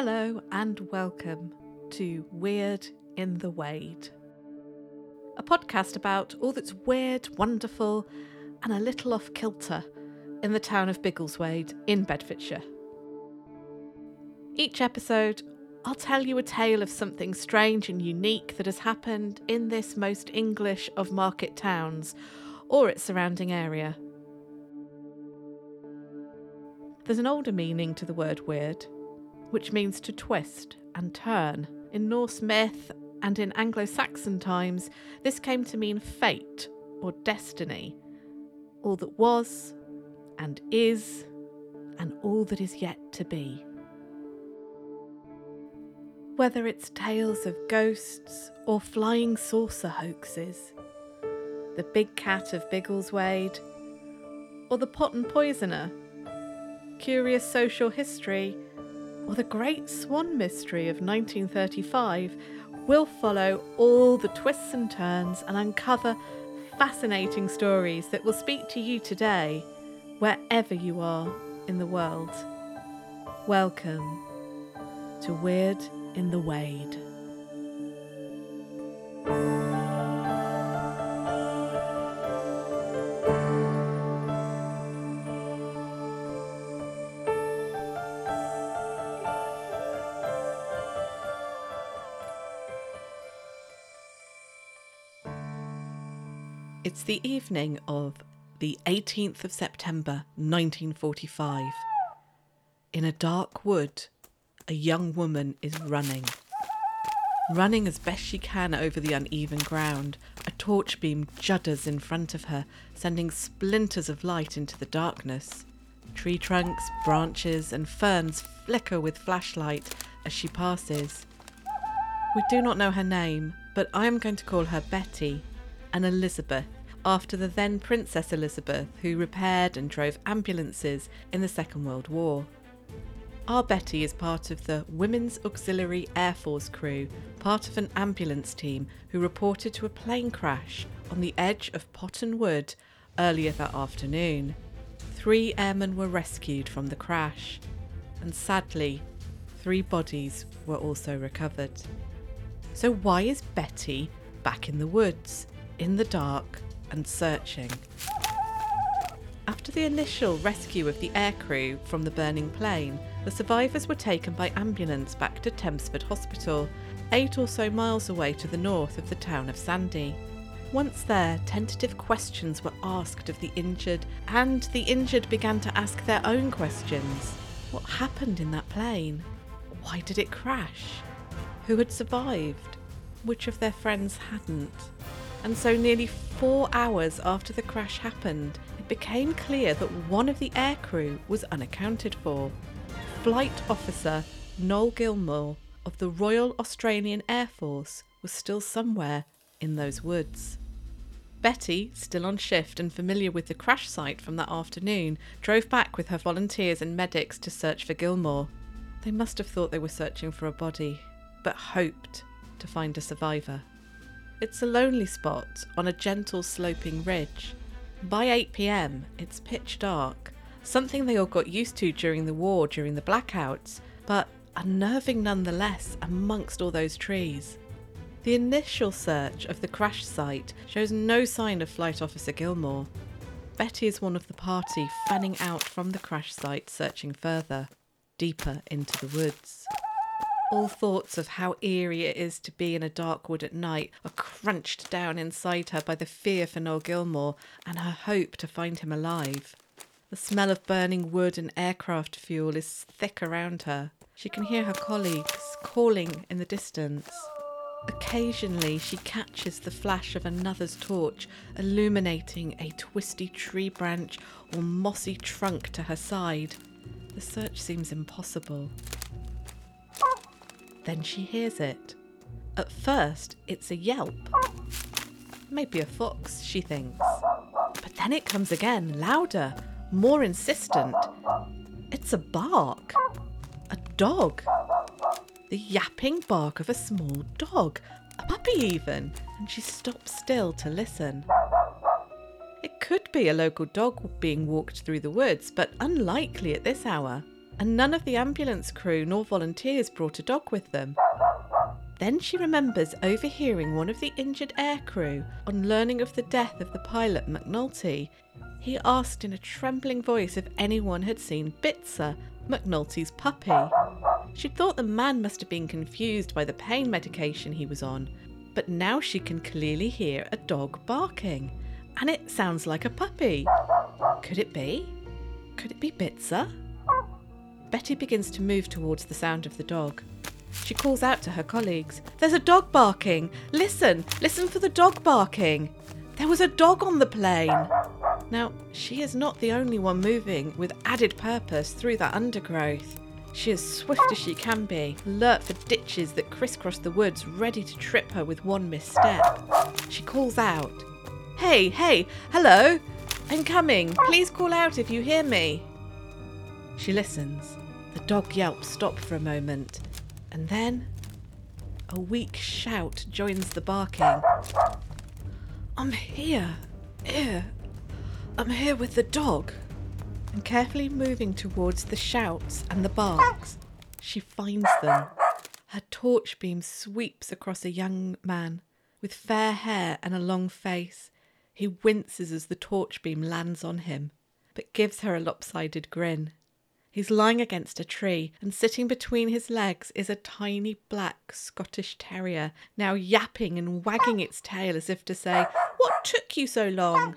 Hello and welcome to Weird in the Wade, a podcast about all that's weird, wonderful, and a little off kilter in the town of Biggleswade in Bedfordshire. Each episode, I'll tell you a tale of something strange and unique that has happened in this most English of market towns or its surrounding area. There's an older meaning to the word weird, which means to twist and turn. In Norse myth and in Anglo Saxon times, this came to mean fate or destiny, all that was and is, and all that is yet to be. Whether it's tales of ghosts or flying saucer hoaxes, the big cat of Biggleswade, or the Potton poisoner curious social history, or the Great Swan Mystery of 1935, we'll follow all the twists and turns and uncover fascinating stories that will speak to you today, wherever you are in the world. Welcome to Weird in the Wade. It's the evening of the 18th of September 1945. In a dark wood, a young woman is running. Running as best she can over the uneven ground, a torch beam judders in front of her, sending splinters of light into the darkness. Tree trunks, branches, and ferns flicker with flashlight as she passes. We do not know her name, but I am going to call her Betty and Elizabeth after the then Princess Elizabeth, who repaired and drove ambulances in the Second World War. Our Betty is part of the Women's Auxiliary Air Force crew, part of an ambulance team who reported to a plane crash on the edge of Potton Wood earlier that afternoon. Three airmen were rescued from the crash, and sadly, three bodies were also recovered. So, why is Betty back in the woods, in the dark, and searching. After the initial rescue of the aircrew from the burning plane, the survivors were taken by ambulance back to Tempsford Hospital, eight or so miles away to the north of the town of Sandy. Once there, tentative questions were asked of the injured, and the injured began to ask their own questions. What happened in that plane? Why did it crash? Who had survived? Which of their friends hadn't? And so, nearly four hours after the crash happened, it became clear that one of the aircrew was unaccounted for. Flight officer Noel Gilmore of the Royal Australian Air Force was still somewhere in those woods. Betty, still on shift and familiar with the crash site from that afternoon, drove back with her volunteers and medics to search for Gilmore. They must have thought they were searching for a body, but hoped to find a survivor. It's a lonely spot on a gentle sloping ridge. By 8 pm, it's pitch dark, something they all got used to during the war during the blackouts, but unnerving nonetheless amongst all those trees. The initial search of the crash site shows no sign of Flight Officer Gilmore. Betty is one of the party fanning out from the crash site searching further, deeper into the woods. All thoughts of how eerie it is to be in a dark wood at night are crunched down inside her by the fear for Noel Gilmore and her hope to find him alive. The smell of burning wood and aircraft fuel is thick around her. She can hear her colleagues calling in the distance. Occasionally, she catches the flash of another's torch, illuminating a twisty tree branch or mossy trunk to her side. The search seems impossible. Then she hears it. At first, it's a yelp. Maybe a fox, she thinks. But then it comes again, louder, more insistent. It's a bark. A dog. The yapping bark of a small dog. A puppy, even. And she stops still to listen. It could be a local dog being walked through the woods, but unlikely at this hour. And none of the ambulance crew nor volunteers brought a dog with them. Then she remembers overhearing one of the injured aircrew on learning of the death of the pilot McNulty. He asked in a trembling voice if anyone had seen Bitzer, McNulty's puppy. She'd thought the man must have been confused by the pain medication he was on, but now she can clearly hear a dog barking, and it sounds like a puppy. Could it be? Could it be Bitzer? Betty begins to move towards the sound of the dog. She calls out to her colleagues There's a dog barking! Listen! Listen for the dog barking! There was a dog on the plane! Now, she is not the only one moving with added purpose through that undergrowth. She is swift as she can be, alert for ditches that crisscross the woods, ready to trip her with one misstep. She calls out, Hey, hey, hello! I'm coming. Please call out if you hear me. She listens. The dog yelps stop for a moment, and then a weak shout joins the barking. I'm here. Here. I'm here with the dog. And carefully moving towards the shouts and the barks, she finds them. Her torch beam sweeps across a young man with fair hair and a long face. He winces as the torch beam lands on him, but gives her a lopsided grin. He's lying against a tree, and sitting between his legs is a tiny black Scottish terrier, now yapping and wagging its tail as if to say, What took you so long?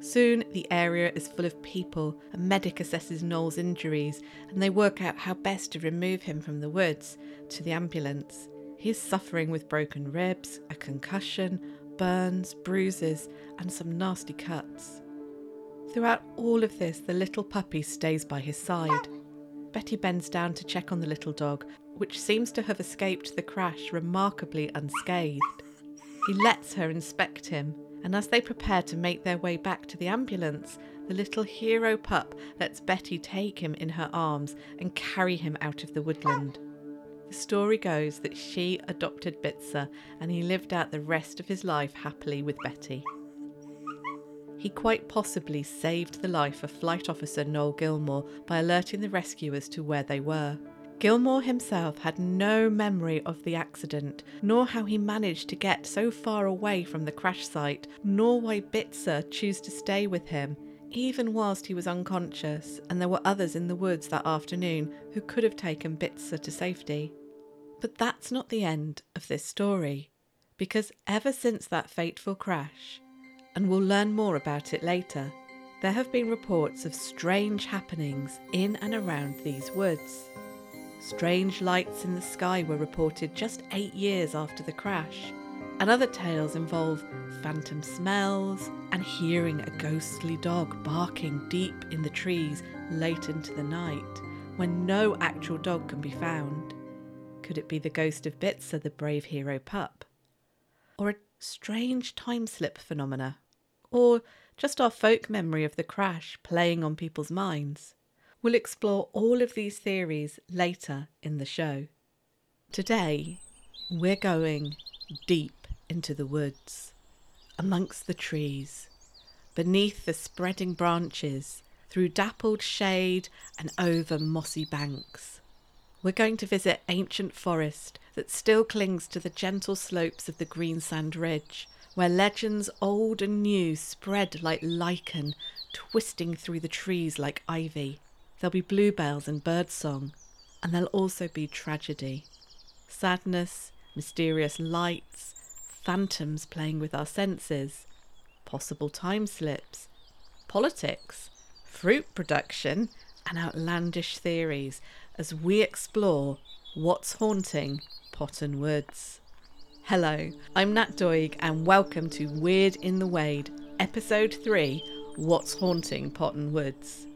Soon the area is full of people. A medic assesses Noel's injuries, and they work out how best to remove him from the woods to the ambulance. He is suffering with broken ribs, a concussion, burns, bruises, and some nasty cuts. Throughout all of this, the little puppy stays by his side. Betty bends down to check on the little dog, which seems to have escaped the crash remarkably unscathed. He lets her inspect him, and as they prepare to make their way back to the ambulance, the little hero pup lets Betty take him in her arms and carry him out of the woodland. The story goes that she adopted Bitzer and he lived out the rest of his life happily with Betty he quite possibly saved the life of Flight Officer Noel Gilmore by alerting the rescuers to where they were. Gilmore himself had no memory of the accident, nor how he managed to get so far away from the crash site, nor why Bitzer chose to stay with him, even whilst he was unconscious, and there were others in the woods that afternoon who could have taken Bitzer to safety. But that's not the end of this story, because ever since that fateful crash, and we'll learn more about it later. There have been reports of strange happenings in and around these woods. Strange lights in the sky were reported just eight years after the crash, and other tales involve phantom smells and hearing a ghostly dog barking deep in the trees late into the night when no actual dog can be found. Could it be the ghost of Bitzer, the brave hero pup? Or a strange time slip phenomena or just our folk memory of the crash playing on people's minds. We'll explore all of these theories later in the show. Today, we're going deep into the woods, amongst the trees, beneath the spreading branches, through dappled shade and over mossy banks. We're going to visit ancient forest that still clings to the gentle slopes of the Greensand Ridge where legends old and new spread like lichen, twisting through the trees like ivy. There'll be bluebells and birdsong, and there'll also be tragedy. Sadness, mysterious lights, phantoms playing with our senses, possible time slips, politics, fruit production, and outlandish theories as we explore what's haunting Potton Woods. Hello, I'm Nat Doig, and welcome to Weird in the Wade, Episode 3 What's Haunting Potton Woods.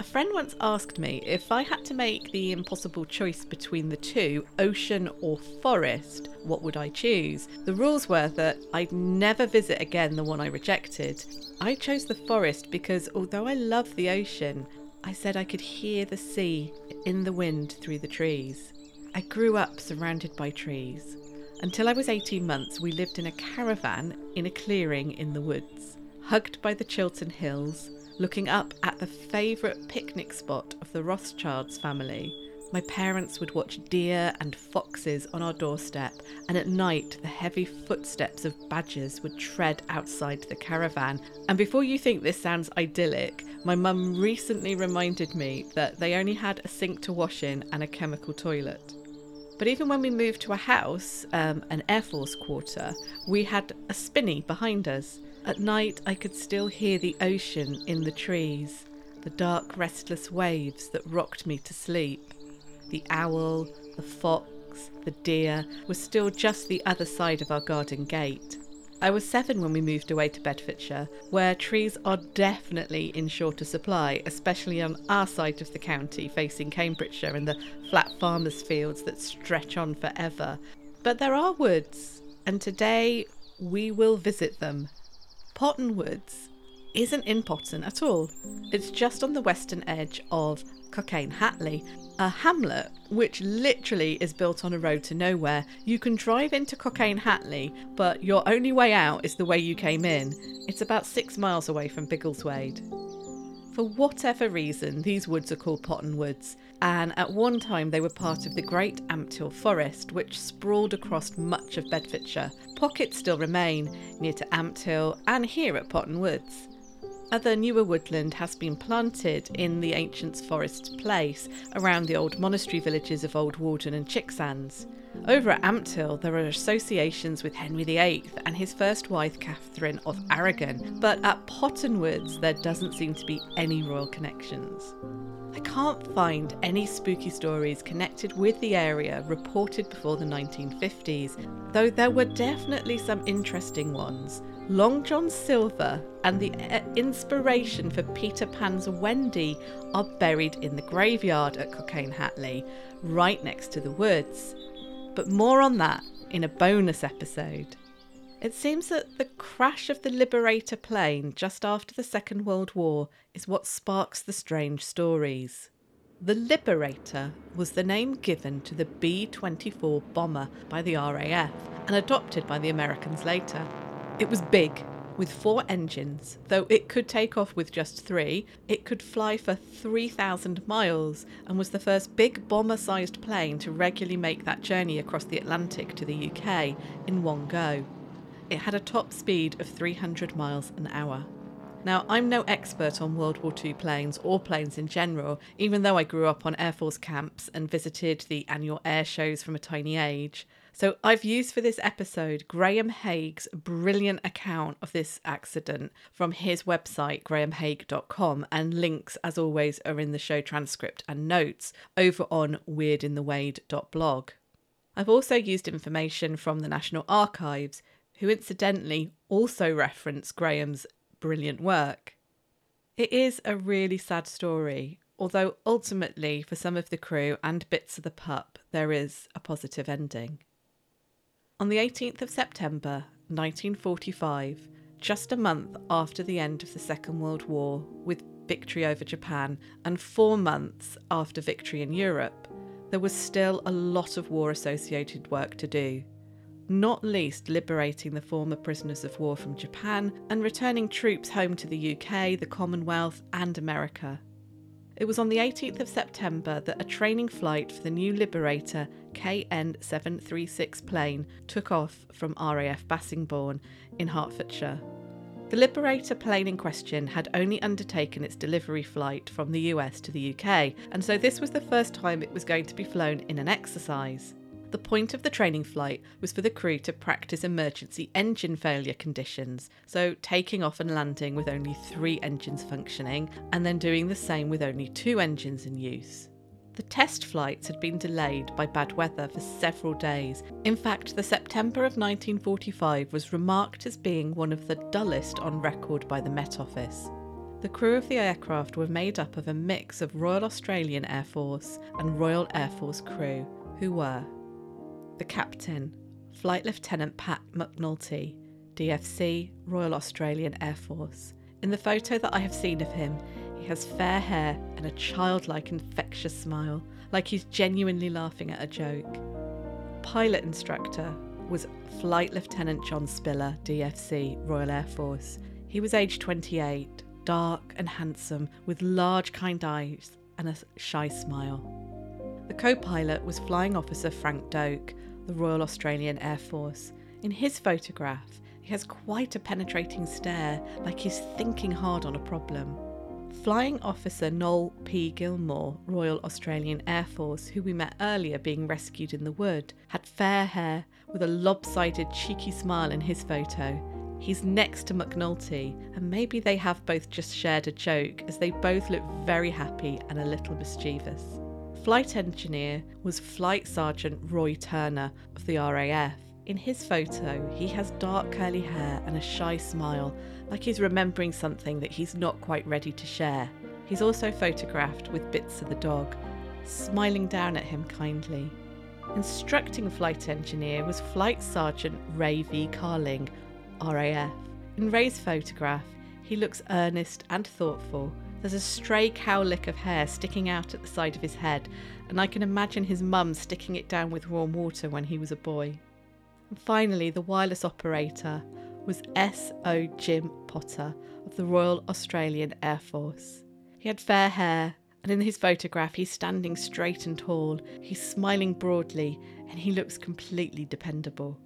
A friend once asked me if I had to make the impossible choice between the two, ocean or forest, what would I choose? The rules were that I'd never visit again the one I rejected. I chose the forest because although I love the ocean, I said I could hear the sea in the wind through the trees. I grew up surrounded by trees. Until I was 18 months, we lived in a caravan in a clearing in the woods, hugged by the Chiltern Hills, looking up at the favourite picnic spot of the Rothschilds family. My parents would watch deer and foxes on our doorstep, and at night the heavy footsteps of badgers would tread outside the caravan. And before you think this sounds idyllic, my mum recently reminded me that they only had a sink to wash in and a chemical toilet. But even when we moved to a house, um, an Air Force quarter, we had a spinney behind us. At night, I could still hear the ocean in the trees, the dark, restless waves that rocked me to sleep. The owl, the fox, the deer were still just the other side of our garden gate. I was seven when we moved away to Bedfordshire, where trees are definitely in shorter supply, especially on our side of the county facing Cambridgeshire and the flat farmers' fields that stretch on forever. But there are woods, and today we will visit them. Potton Woods isn't in Potton at all. It's just on the western edge of Cockayne Hatley, a hamlet which literally is built on a road to nowhere. You can drive into Cockayne Hatley, but your only way out is the way you came in. It's about six miles away from Biggleswade. For whatever reason, these woods are called Potton Woods, and at one time they were part of the Great Ampthill Forest, which sprawled across much of Bedfordshire. Pockets still remain near to Ampthill and here at Potton Woods. Other newer woodland has been planted in the ancient forest place around the old monastery villages of Old Warden and Chicksands. Over at Ampthill, there are associations with Henry VIII and his first wife Catherine of Aragon, but at Potton Woods, there doesn't seem to be any royal connections. I can't find any spooky stories connected with the area reported before the 1950s, though there were definitely some interesting ones. Long John Silver and the uh, inspiration for Peter Pan's Wendy are buried in the graveyard at Cockayne Hatley, right next to the woods. But more on that in a bonus episode. It seems that the crash of the Liberator plane just after the Second World War is what sparks the strange stories. The Liberator was the name given to the B 24 bomber by the RAF and adopted by the Americans later. It was big, with four engines, though it could take off with just three. It could fly for 3,000 miles and was the first big bomber sized plane to regularly make that journey across the Atlantic to the UK in one go. It had a top speed of 300 miles an hour. Now, I'm no expert on World War II planes or planes in general, even though I grew up on Air Force camps and visited the annual air shows from a tiny age. So, I've used for this episode Graham Haig's brilliant account of this accident from his website, grahamhaig.com, and links, as always, are in the show transcript and notes over on weirdinthewade.blog. I've also used information from the National Archives, who incidentally also reference Graham's brilliant work. It is a really sad story, although ultimately, for some of the crew and Bitzer the pup, there is a positive ending. On the 18th of September 1945, just a month after the end of the Second World War, with victory over Japan, and four months after victory in Europe, there was still a lot of war associated work to do not least liberating the former prisoners of war from Japan and returning troops home to the UK, the Commonwealth, and America. It was on the 18th of September that a training flight for the new Liberator KN 736 plane took off from RAF Bassingbourn in Hertfordshire. The Liberator plane in question had only undertaken its delivery flight from the US to the UK, and so this was the first time it was going to be flown in an exercise. The point of the training flight was for the crew to practice emergency engine failure conditions, so taking off and landing with only three engines functioning, and then doing the same with only two engines in use. The test flights had been delayed by bad weather for several days. In fact, the September of 1945 was remarked as being one of the dullest on record by the Met Office. The crew of the aircraft were made up of a mix of Royal Australian Air Force and Royal Air Force crew, who were the captain, Flight Lieutenant Pat McNulty, DFC, Royal Australian Air Force. In the photo that I have seen of him, he has fair hair and a childlike, infectious smile, like he's genuinely laughing at a joke. Pilot instructor was Flight Lieutenant John Spiller, DFC, Royal Air Force. He was aged 28. dark and handsome, with large, kind eyes and a shy smile. The co pilot was Flying Officer Frank Doak, the Royal Australian Air Force. In his photograph, he has quite a penetrating stare, like he's thinking hard on a problem. Flying Officer Noel P. Gilmore, Royal Australian Air Force, who we met earlier being rescued in the wood, had fair hair with a lopsided, cheeky smile in his photo. He's next to McNulty, and maybe they have both just shared a joke as they both look very happy and a little mischievous. Flight engineer was Flight Sergeant Roy Turner of the RAF. In his photo, he has dark curly hair and a shy smile, like he's remembering something that he's not quite ready to share. He's also photographed with Bitzer the dog, smiling down at him kindly. Instructing flight engineer was Flight Sergeant Ray V. Carling, RAF. In Ray's photograph, he looks earnest and thoughtful. There's a stray cowlick of hair sticking out at the side of his head, and I can imagine his mum sticking it down with warm water when he was a boy. And finally, the wireless operator was S.O. Jim Potter of the Royal Australian Air Force. He had fair hair, and in his photograph, he's standing straight and tall, he's smiling broadly, and he looks completely dependable.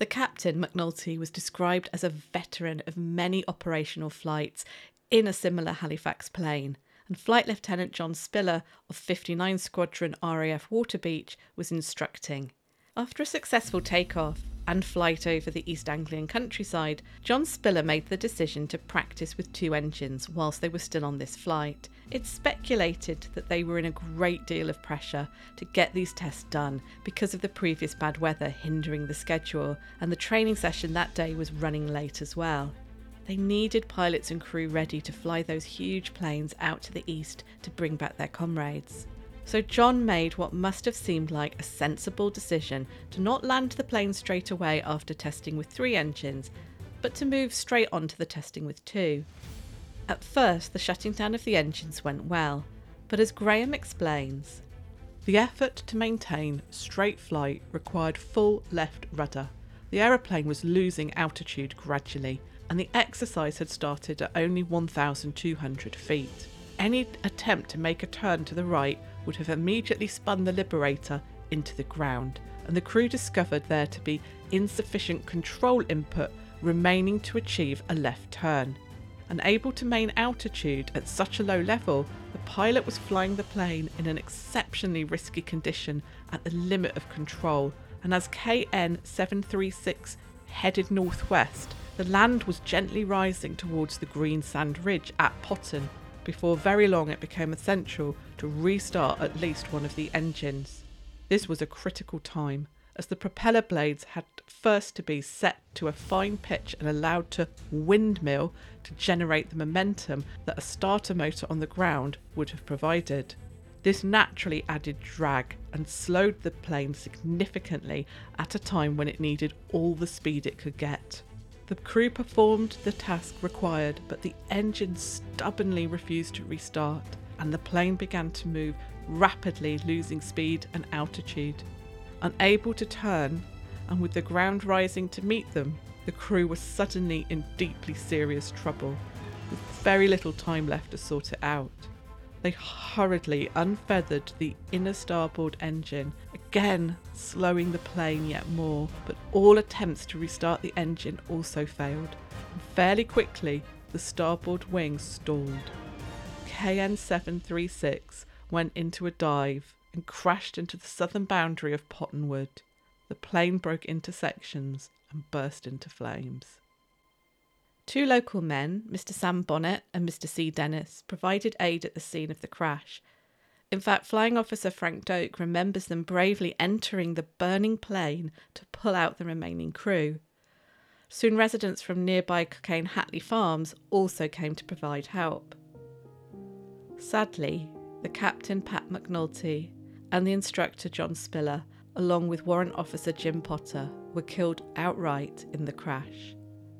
The captain, McNulty, was described as a veteran of many operational flights in a similar Halifax plane, and Flight Lieutenant John Spiller of 59 Squadron RAF Waterbeach was instructing. After a successful takeoff and flight over the East Anglian countryside, John Spiller made the decision to practice with two engines whilst they were still on this flight. It's speculated that they were in a great deal of pressure to get these tests done because of the previous bad weather hindering the schedule, and the training session that day was running late as well. They needed pilots and crew ready to fly those huge planes out to the east to bring back their comrades. So John made what must have seemed like a sensible decision to not land the plane straight away after testing with three engines, but to move straight on to the testing with two. At first, the shutting down of the engines went well, but as Graham explains, the effort to maintain straight flight required full left rudder. The aeroplane was losing altitude gradually, and the exercise had started at only 1,200 feet. Any attempt to make a turn to the right would have immediately spun the Liberator into the ground, and the crew discovered there to be insufficient control input remaining to achieve a left turn. Unable to maintain altitude at such a low level, the pilot was flying the plane in an exceptionally risky condition at the limit of control, and as KN 736 headed northwest, the land was gently rising towards the Greensand Ridge at Potton. Before very long, it became essential to restart at least one of the engines. This was a critical time, as the propeller blades had first to be set to a fine pitch and allowed to windmill to generate the momentum that a starter motor on the ground would have provided. This naturally added drag and slowed the plane significantly at a time when it needed all the speed it could get. The crew performed the task required, but the engine stubbornly refused to restart, and the plane began to move rapidly, losing speed and altitude. Unable to turn, and with the ground rising to meet them, the crew was suddenly in deeply serious trouble, with very little time left to sort it out. They hurriedly unfeathered the inner starboard engine, again slowing the plane yet more, but all attempts to restart the engine also failed. And fairly quickly, the starboard wing stalled. KN 736 went into a dive and crashed into the southern boundary of Potton Wood. The plane broke into sections and burst into flames. Two local men, Mr. Sam Bonnet and Mr. C. Dennis, provided aid at the scene of the crash. In fact, Flying Officer Frank Doak remembers them bravely entering the burning plane to pull out the remaining crew. Soon, residents from nearby Cockayne Hatley Farms also came to provide help. Sadly, the captain, Pat McNulty, and the instructor John Spiller, along with Warrant Officer Jim Potter, were killed outright in the crash.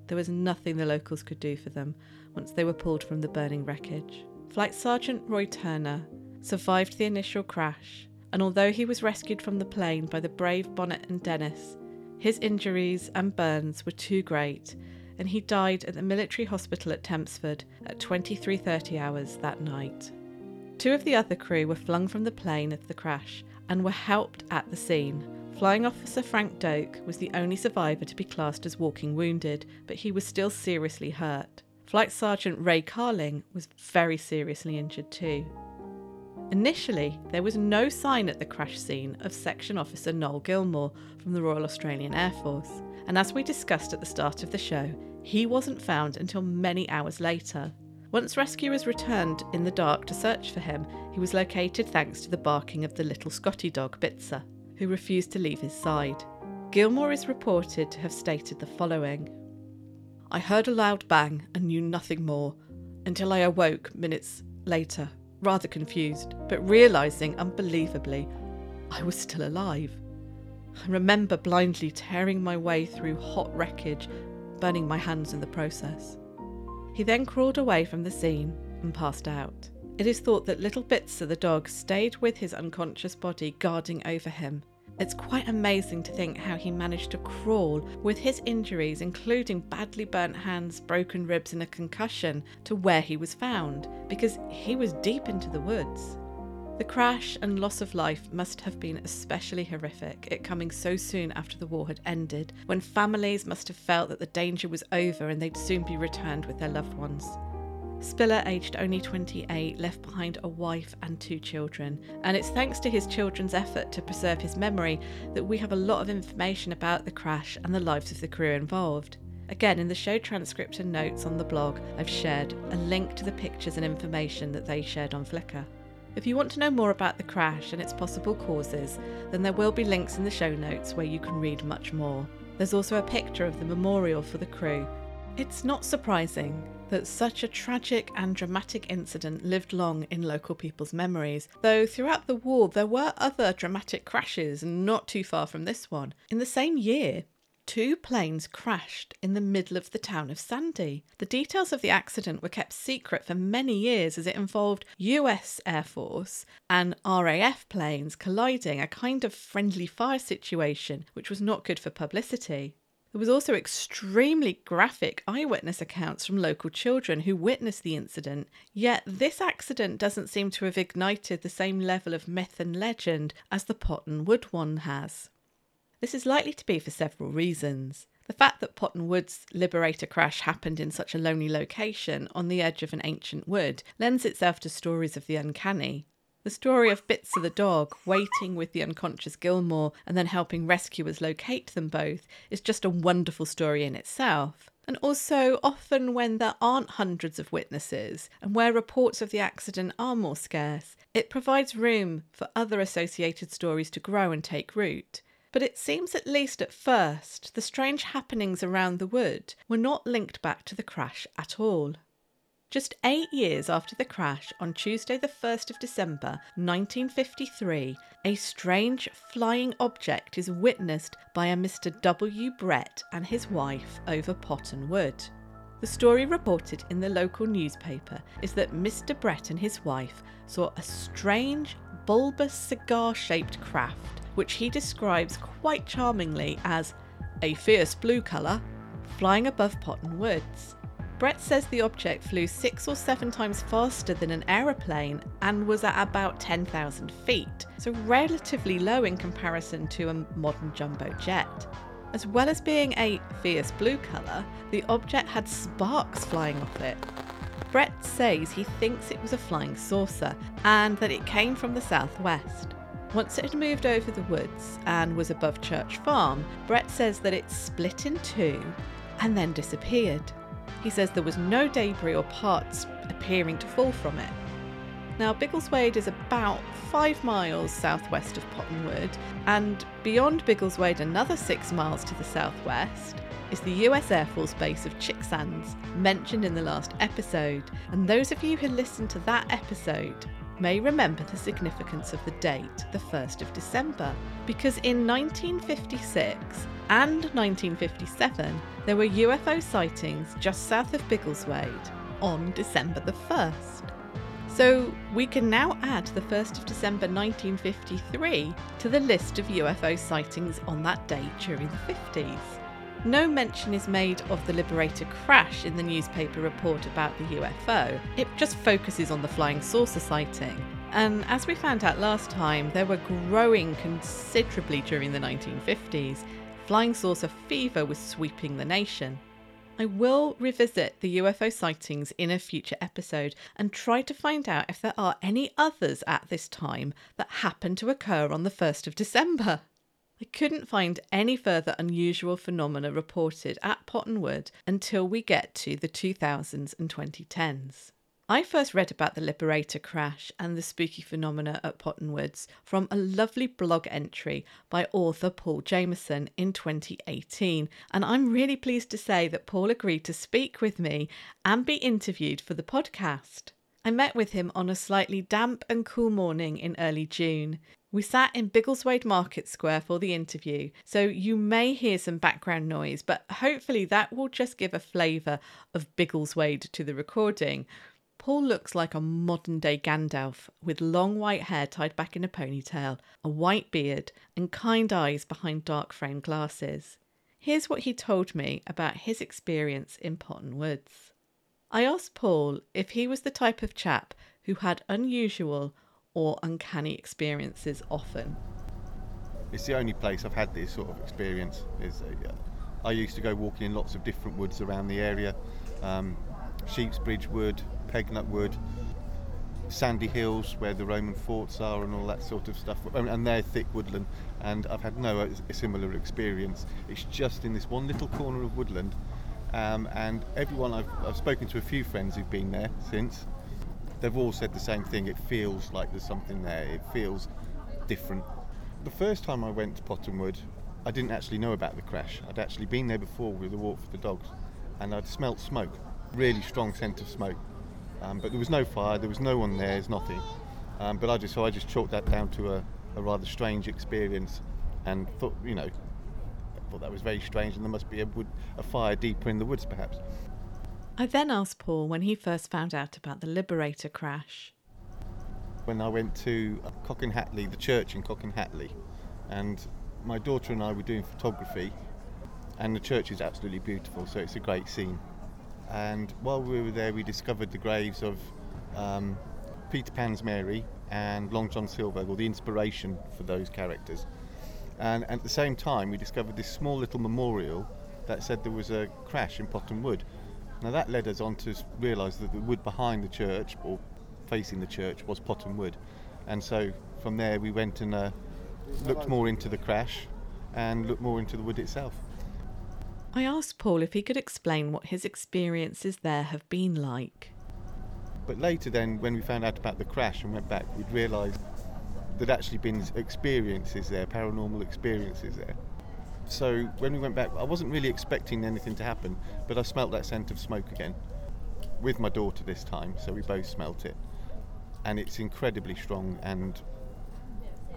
There was nothing the locals could do for them once they were pulled from the burning wreckage. Flight Sergeant Roy Turner survived the initial crash, and although he was rescued from the plane by the brave Bonnet and Dennis, his injuries and burns were too great, and he died at the military hospital at Tempsford at 23:30 hours that night. Two of the other crew were flung from the plane at the crash and were helped at the scene. Flying Officer Frank Doak was the only survivor to be classed as walking wounded, but he was still seriously hurt. Flight Sergeant Ray Carling was very seriously injured too. Initially, there was no sign at the crash scene of Section Officer Noel Gilmore from the Royal Australian Air Force, and as we discussed at the start of the show, he wasn't found until many hours later. Once rescuers returned in the dark to search for him, he was located thanks to the barking of the little Scotty dog Bitzer, who refused to leave his side. Gilmore is reported to have stated the following I heard a loud bang and knew nothing more until I awoke minutes later rather confused, but realising unbelievably I was still alive. I remember blindly tearing my way through hot wreckage, burning my hands in the process. He then crawled away from the scene and passed out. It is thought that little Bitzer the dog stayed with his unconscious body, guarding over him it's quite amazing to think how he managed to crawl with his injuries, including badly burnt hands, broken ribs, and a concussion, to where he was found, because he was deep into the woods. The crash and loss of life must have been especially horrific, it coming so soon after the war had ended, when families must have felt that the danger was over and they'd soon be returned with their loved ones. Spiller, aged only 28, left behind a wife and two children, and it's thanks to his children's effort to preserve his memory that we have a lot of information about the crash and the lives of the crew involved. Again, in the show transcript and notes on the blog, I've shared a link to the pictures and information that they shared on Flickr. If you want to know more about the crash and its possible causes, then there will be links in the show notes where you can read much more. There's also a picture of the memorial for the crew. It's not surprising that such a tragic and dramatic incident lived long in local people's memories, though throughout the war there were other dramatic crashes not too far from this one. In the same year, two planes crashed in the middle of the town of Sandy. The details of the accident were kept secret for many years as it involved US Air Force and RAF planes colliding, a kind of friendly fire situation, which was not good for publicity. There was also extremely graphic eyewitness accounts from local children who witnessed the incident, yet this accident doesn't seem to have ignited the same level of myth and legend as the Potton Wood one has. This is likely to be for several reasons. The fact that Potton Wood's Liberator crash happened in such a lonely location on the edge of an ancient wood lends itself to stories of the uncanny. The story of Bitzer the dog waiting with the unconscious Gilmore and then helping rescuers locate them both is just a wonderful story in itself. And also, often when there aren't hundreds of witnesses and where reports of the accident are more scarce, it provides room for other associated stories to grow and take root. But it seems, at least at first, the strange happenings around the wood were not linked back to the crash at all. Just eight years after the crash, on Tuesday, the 1st of December 1953, a strange flying object is witnessed by a Mr. W. Brett and his wife over Potton Wood. The story reported in the local newspaper is that Mr. Brett and his wife saw a strange, bulbous cigar shaped craft, which he describes quite charmingly as a fierce blue colour, flying above Potton Woods. Brett says the object flew six or seven times faster than an aeroplane and was at about 10,000 feet, so relatively low in comparison to a modern jumbo jet. As well as being a fierce blue colour, the object had sparks flying off it. Brett says he thinks it was a flying saucer and that it came from the southwest. Once it had moved over the woods and was above Church Farm, Brett says that it split in two and then disappeared. He says there was no debris or parts appearing to fall from it. Now, Biggleswade is about five miles southwest of Potton Wood, and beyond Biggleswade, another six miles to the southwest, is the US Air Force base of Chicksands, mentioned in the last episode. And those of you who listened to that episode may remember the significance of the date, the 1st of December, because in 1956 and 1957 there were UFO sightings just south of Biggleswade on December the 1st. So we can now add the 1st of December 1953 to the list of UFO sightings on that date during the 50s. No mention is made of the Liberator crash in the newspaper report about the UFO. It just focuses on the flying saucer sighting. And as we found out last time, they were growing considerably during the 1950s. Flying saucer fever was sweeping the nation. I will revisit the UFO sightings in a future episode and try to find out if there are any others at this time that happen to occur on the 1st of December. I couldn't find any further unusual phenomena reported at Potton Wood until we get to the 2000s and 2010s. I first read about the Liberator crash and the spooky phenomena at Potton Woods from a lovely blog entry by author Paul Jameson in 2018, and I'm really pleased to say that Paul agreed to speak with me and be interviewed for the podcast. I met with him on a slightly damp and cool morning in early June. We sat in Biggleswade Market Square for the interview, so you may hear some background noise, but hopefully that will just give a flavour of Biggleswade to the recording. Paul looks like a modern day Gandalf with long white hair tied back in a ponytail, a white beard, and kind eyes behind dark framed glasses. Here's what he told me about his experience in Potton Woods. I asked Paul if he was the type of chap who had unusual or uncanny experiences often. It's the only place I've had this sort of experience. Is uh, I used to go walking in lots of different woods around the area, um, Sheepsbridge Wood, Pegnut Wood, sandy hills where the Roman forts are, and all that sort of stuff. And they're thick woodland, and I've had no similar experience. It's just in this one little corner of woodland, um, and everyone I've, I've spoken to a few friends who've been there since. They've all said the same thing. It feels like there's something there. It feels different. The first time I went to Potton Wood, I didn't actually know about the crash. I'd actually been there before with a walk for the dogs, and I'd smelt smoke, really strong scent of smoke. Um, but there was no fire, there was no one there, there's nothing. Um, but I just so I just chalked that down to a, a rather strange experience, and thought you know, thought that was very strange, and there must be a, wood, a fire deeper in the woods, perhaps. I then asked Paul when he first found out about the Liberator crash. When I went to Cockayne Hatley, the church in Cockayne Hatley, and my daughter and I were doing photography, and the church is absolutely beautiful, so it's a great scene. And while we were there, we discovered the graves of um, Peter Pan's Mary and Long John Silver, or the inspiration for those characters. And at the same time, we discovered this small little memorial that said there was a crash in Potton Wood. Now that led us on to realise that the wood behind the church, or facing the church, was Potton Wood. And so from there, we went and uh, looked more into the crash and looked more into the wood itself. I asked Paul if he could explain what his experiences there have been like. But later, then, when we found out about the crash and went back, we'd realised there'd actually been experiences there, paranormal experiences there. So when we went back, I wasn't really expecting anything to happen, but I smelt that scent of smoke again with my daughter this time, so we both smelt it. And it's incredibly strong, and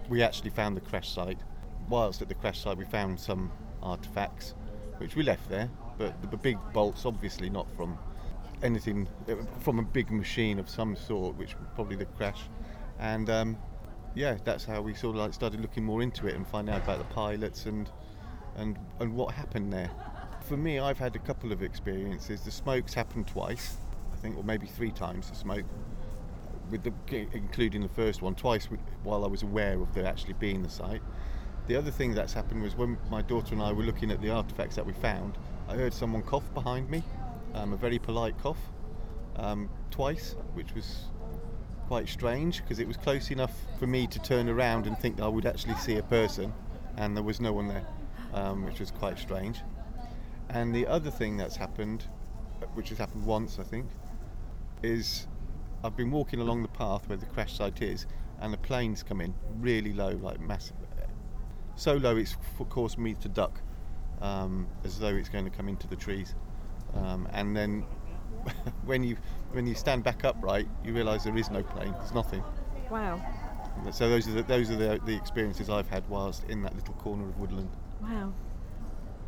we actually found the crash site. Whilst at the crash site, we found some artifacts which we left there. But the big bolts, obviously not from anything, from a big machine of some sort, which probably the crash. And um, yeah, that's how we sort of like started looking more into it and finding out about the pilots and and and what happened there. For me, I've had a couple of experiences. The smokes happened twice, I think, or maybe three times. The smoke, with the including the first one, twice while I was aware of there actually being the site. The other thing that's happened was when my daughter and I were looking at the artifacts that we found, I heard someone cough behind me, um, a very polite cough, um, twice, which was quite strange because it was close enough for me to turn around and think I would actually see a person, and there was no one there, um, which was quite strange. And the other thing that's happened, which has happened once I think, is I've been walking along the path where the crash site is, and the planes come in really low, like massive, so low it's caused me to duck um, as though it's going to come into the trees. Um, and then when you when you stand back upright, you realise there is no plane. There's nothing. Wow. So those are the, those are the, the experiences I've had whilst in that little corner of woodland. Wow.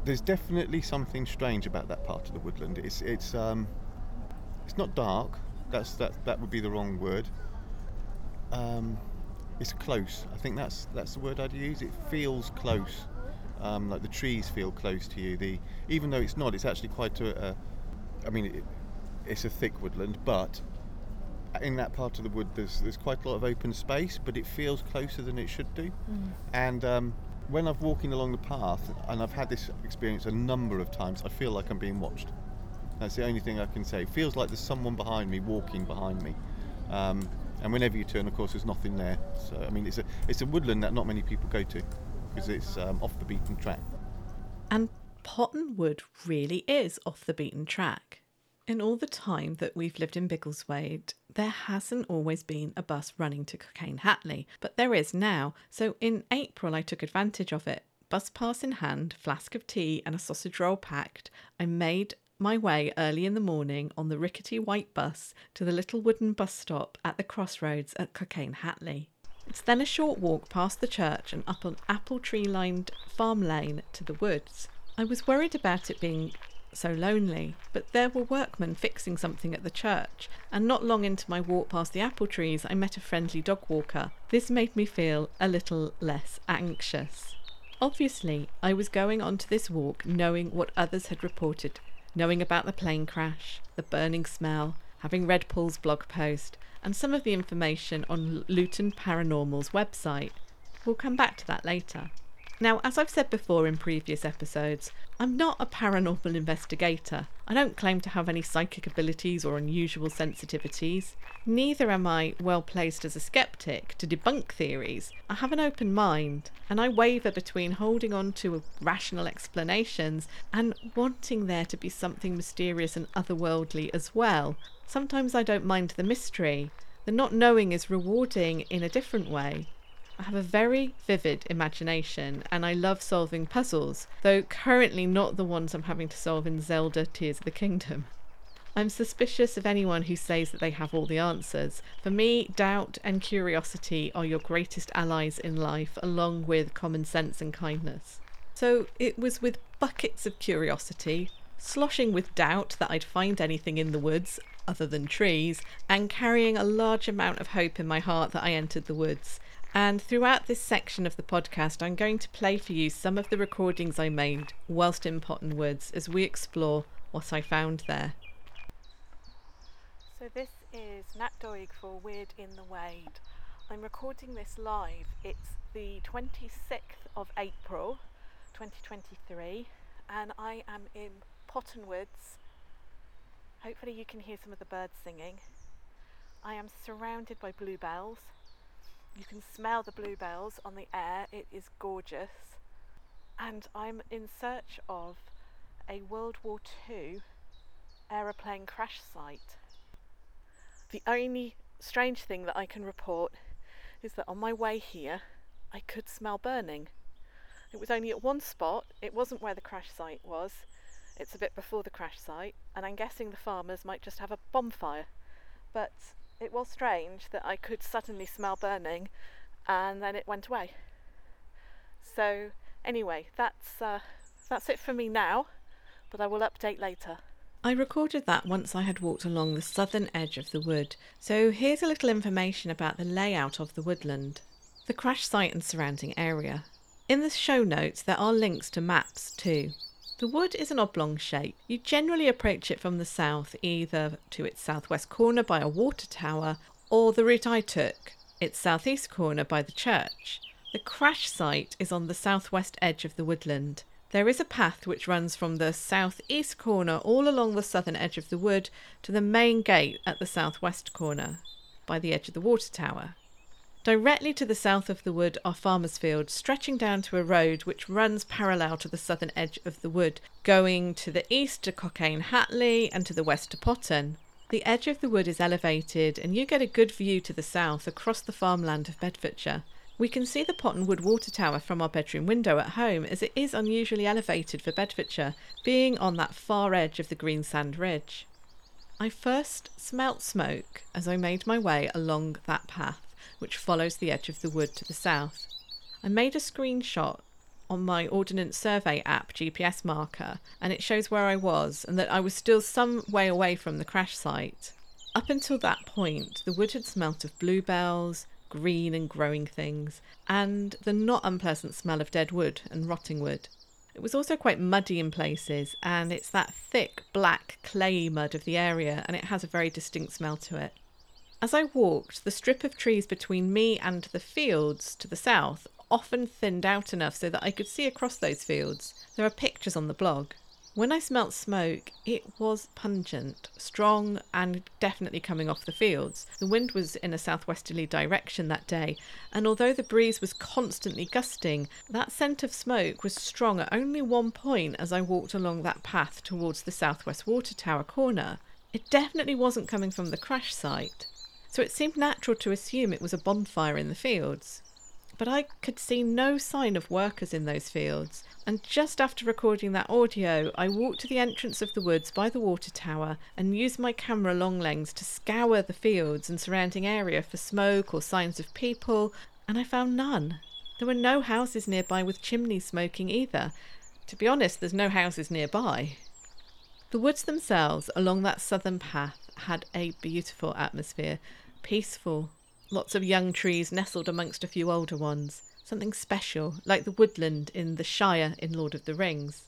There's definitely something strange about that part of the woodland. It's it's um, it's not dark. That's that that would be the wrong word. Um, it's close. I think that's that's the word I'd use. It feels close. Um, like the trees feel close to you. The even though it's not, it's actually quite a. a I mean, it, it's a thick woodland, but in that part of the wood, there's there's quite a lot of open space, but it feels closer than it should do. Mm. And um, when I'm walking along the path, and I've had this experience a number of times, I feel like I'm being watched. That's the only thing I can say. It feels like there's someone behind me walking behind me. Um, and whenever you turn, of course, there's nothing there. So I mean, it's a it's a woodland that not many people go to because it's um, off the beaten track. And Potton Wood really is off the beaten track. In all the time that we've lived in Biggleswade, there hasn't always been a bus running to Cockayne Hatley, but there is now. So in April, I took advantage of it. Bus pass in hand, flask of tea, and a sausage roll packed, I made my way early in the morning on the rickety white bus to the little wooden bus stop at the crossroads at Cockayne Hatley. It's then a short walk past the church and up an apple tree lined farm lane to the woods. I was worried about it being so lonely, but there were workmen fixing something at the church, and not long into my walk past the apple trees, I met a friendly dog walker. This made me feel a little less anxious. Obviously, I was going on to this walk knowing what others had reported, knowing about the plane crash, the burning smell, having read Paul's blog post, and some of the information on Luton Paranormal's website. We'll come back to that later. Now, as I've said before in previous episodes, I'm not a paranormal investigator. I don't claim to have any psychic abilities or unusual sensitivities. Neither am I well placed as a skeptic to debunk theories. I have an open mind, and I waver between holding on to rational explanations and wanting there to be something mysterious and otherworldly as well. Sometimes I don't mind the mystery. The not knowing is rewarding in a different way. I have a very vivid imagination and I love solving puzzles, though currently not the ones I'm having to solve in Zelda Tears of the Kingdom. I'm suspicious of anyone who says that they have all the answers. For me, doubt and curiosity are your greatest allies in life, along with common sense and kindness. So it was with buckets of curiosity, sloshing with doubt that I'd find anything in the woods other than trees, and carrying a large amount of hope in my heart that I entered the woods. And throughout this section of the podcast, I'm going to play for you some of the recordings I made whilst in Potton Woods as we explore what I found there. So this is Nat Doig for Weird in the Wade. I'm recording this live. It's the 26th of April 2023 and I am in Potton Woods. Hopefully you can hear some of the birds singing. I am surrounded by bluebells you can smell the bluebells on the air, it is gorgeous. And I'm in search of a World War II aeroplane crash site. The only strange thing that I can report is that on my way here, I could smell burning. It was only at one spot, it wasn't where the crash site was, it's a bit before the crash site, and I'm guessing the farmers might just have a bonfire. But it was strange that I could suddenly smell burning and then it went away. So, anyway, that's, uh, that's it for me now, but I will update later. I recorded that once I had walked along the southern edge of the wood, so here's a little information about the layout of the woodland, the crash site and surrounding area. In the show notes, there are links to maps too. The wood is an oblong shape. You generally approach it from the south, either to its southwest corner by a water tower, or the route I took, its southeast corner by the church. The crash site is on the southwest edge of the woodland. There is a path which runs from the southeast corner all along the southern edge of the wood to the main gate at the southwest corner by the edge of the water tower. Directly to the south of the wood are farmers' fields, stretching down to a road which runs parallel to the southern edge of the wood, going to the east to Cockayne Hatley and to the west to Potton. The edge of the wood is elevated, and you get a good view to the south across the farmland of Bedfordshire. We can see the Potton Wood water tower from our bedroom window at home, as it is unusually elevated for Bedfordshire, being on that far edge of the Greensand Ridge. I first smelt smoke as I made my way along that path which follows the edge of the wood to the south. I made a screenshot on my Ordnance Survey app GPS marker, and it shows where I was and that I was still some way away from the crash site. Up until that point, the wood had smelt of bluebells, green and growing things, and the not unpleasant smell of dead wood and rotting wood. It was also quite muddy in places, and it's that thick black clay mud of the area, and it has a very distinct smell to it. As I walked, the strip of trees between me and the fields to the south often thinned out enough so that I could see across those fields. There are pictures on the blog. When I smelt smoke, it was pungent, strong, and definitely coming off the fields. The wind was in a southwesterly direction that day, and although the breeze was constantly gusting, that scent of smoke was strong at only one point as I walked along that path towards the southwest water tower corner. It definitely wasn't coming from the crash site, so it seemed natural to assume it was a bonfire in the fields but I could see no sign of workers in those fields. And just after recording that audio, I walked to the entrance of the woods by the water tower and used my camera long lens to scour the fields and surrounding area for smoke or signs of people, and I found none. There were no houses nearby with chimneys smoking either. To be honest, there's no houses nearby. The woods themselves along that southern path had a beautiful atmosphere, peaceful, Lots of young trees nestled amongst a few older ones. Something special, like the woodland in the Shire in Lord of the Rings.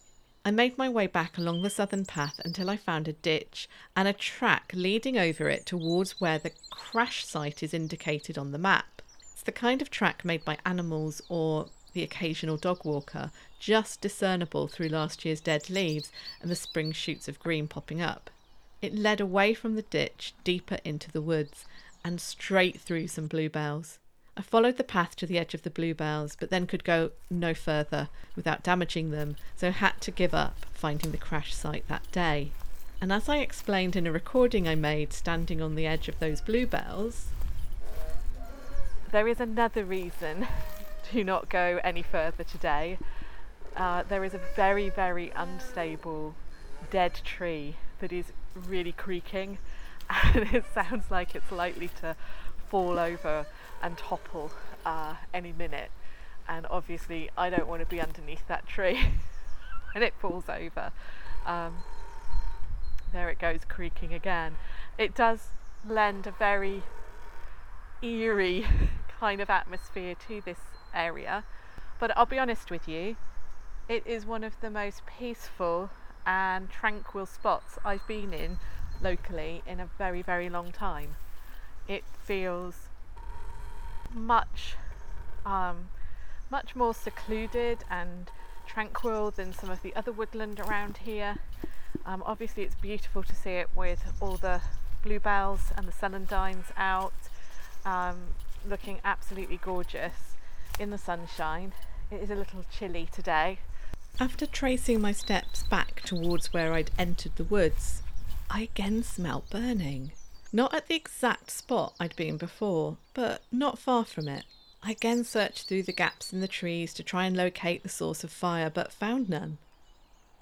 I made my way back along the southern path until I found a ditch and a track leading over it towards where the crash site is indicated on the map. It's the kind of track made by animals or the occasional dog walker, just discernible through last year's dead leaves and the spring shoots of green popping up. It led away from the ditch deeper into the woods and straight through some bluebells. I followed the path to the edge of the bluebells, but then could go no further without damaging them, so had to give up finding the crash site that day. And as I explained in a recording I made standing on the edge of those bluebells, there is another reason to not go any further today. Uh, there is a very, very unstable dead tree that is really creaking and it sounds like it's likely to fall over and topple uh, any minute. And obviously, I don't want to be underneath that tree when it falls over. Um, there it goes creaking again. It does lend a very eerie kind of atmosphere to this area, but I'll be honest with you, it is one of the most peaceful and tranquil spots I've been in locally in a very, very long time. It feels much, um, much more secluded and tranquil than some of the other woodland around here. Um, obviously, it's beautiful to see it with all the bluebells and the celandines out, um, looking absolutely gorgeous in the sunshine. It is a little chilly today. After tracing my steps back towards where I'd entered the woods, I again smelt burning. Not at the exact spot I'd been before, but not far from it. I again searched through the gaps in the trees to try and locate the source of fire, but found none.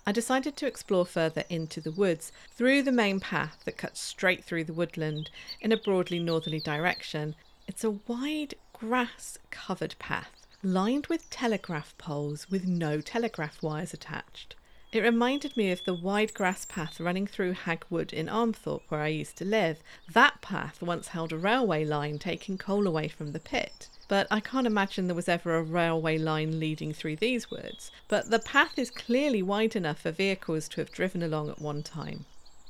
I decided to explore further into the woods through the main path that cuts straight through the woodland in a broadly northerly direction. It's a wide grass covered path lined with telegraph poles with no telegraph wires attached. It reminded me of the wide grass path running through Hagwood in Armthorpe, where I used to live. That path once held a railway line taking coal away from the pit. But I can't imagine there was ever a railway line leading through these woods. But the path is clearly wide enough for vehicles to have driven along at one time.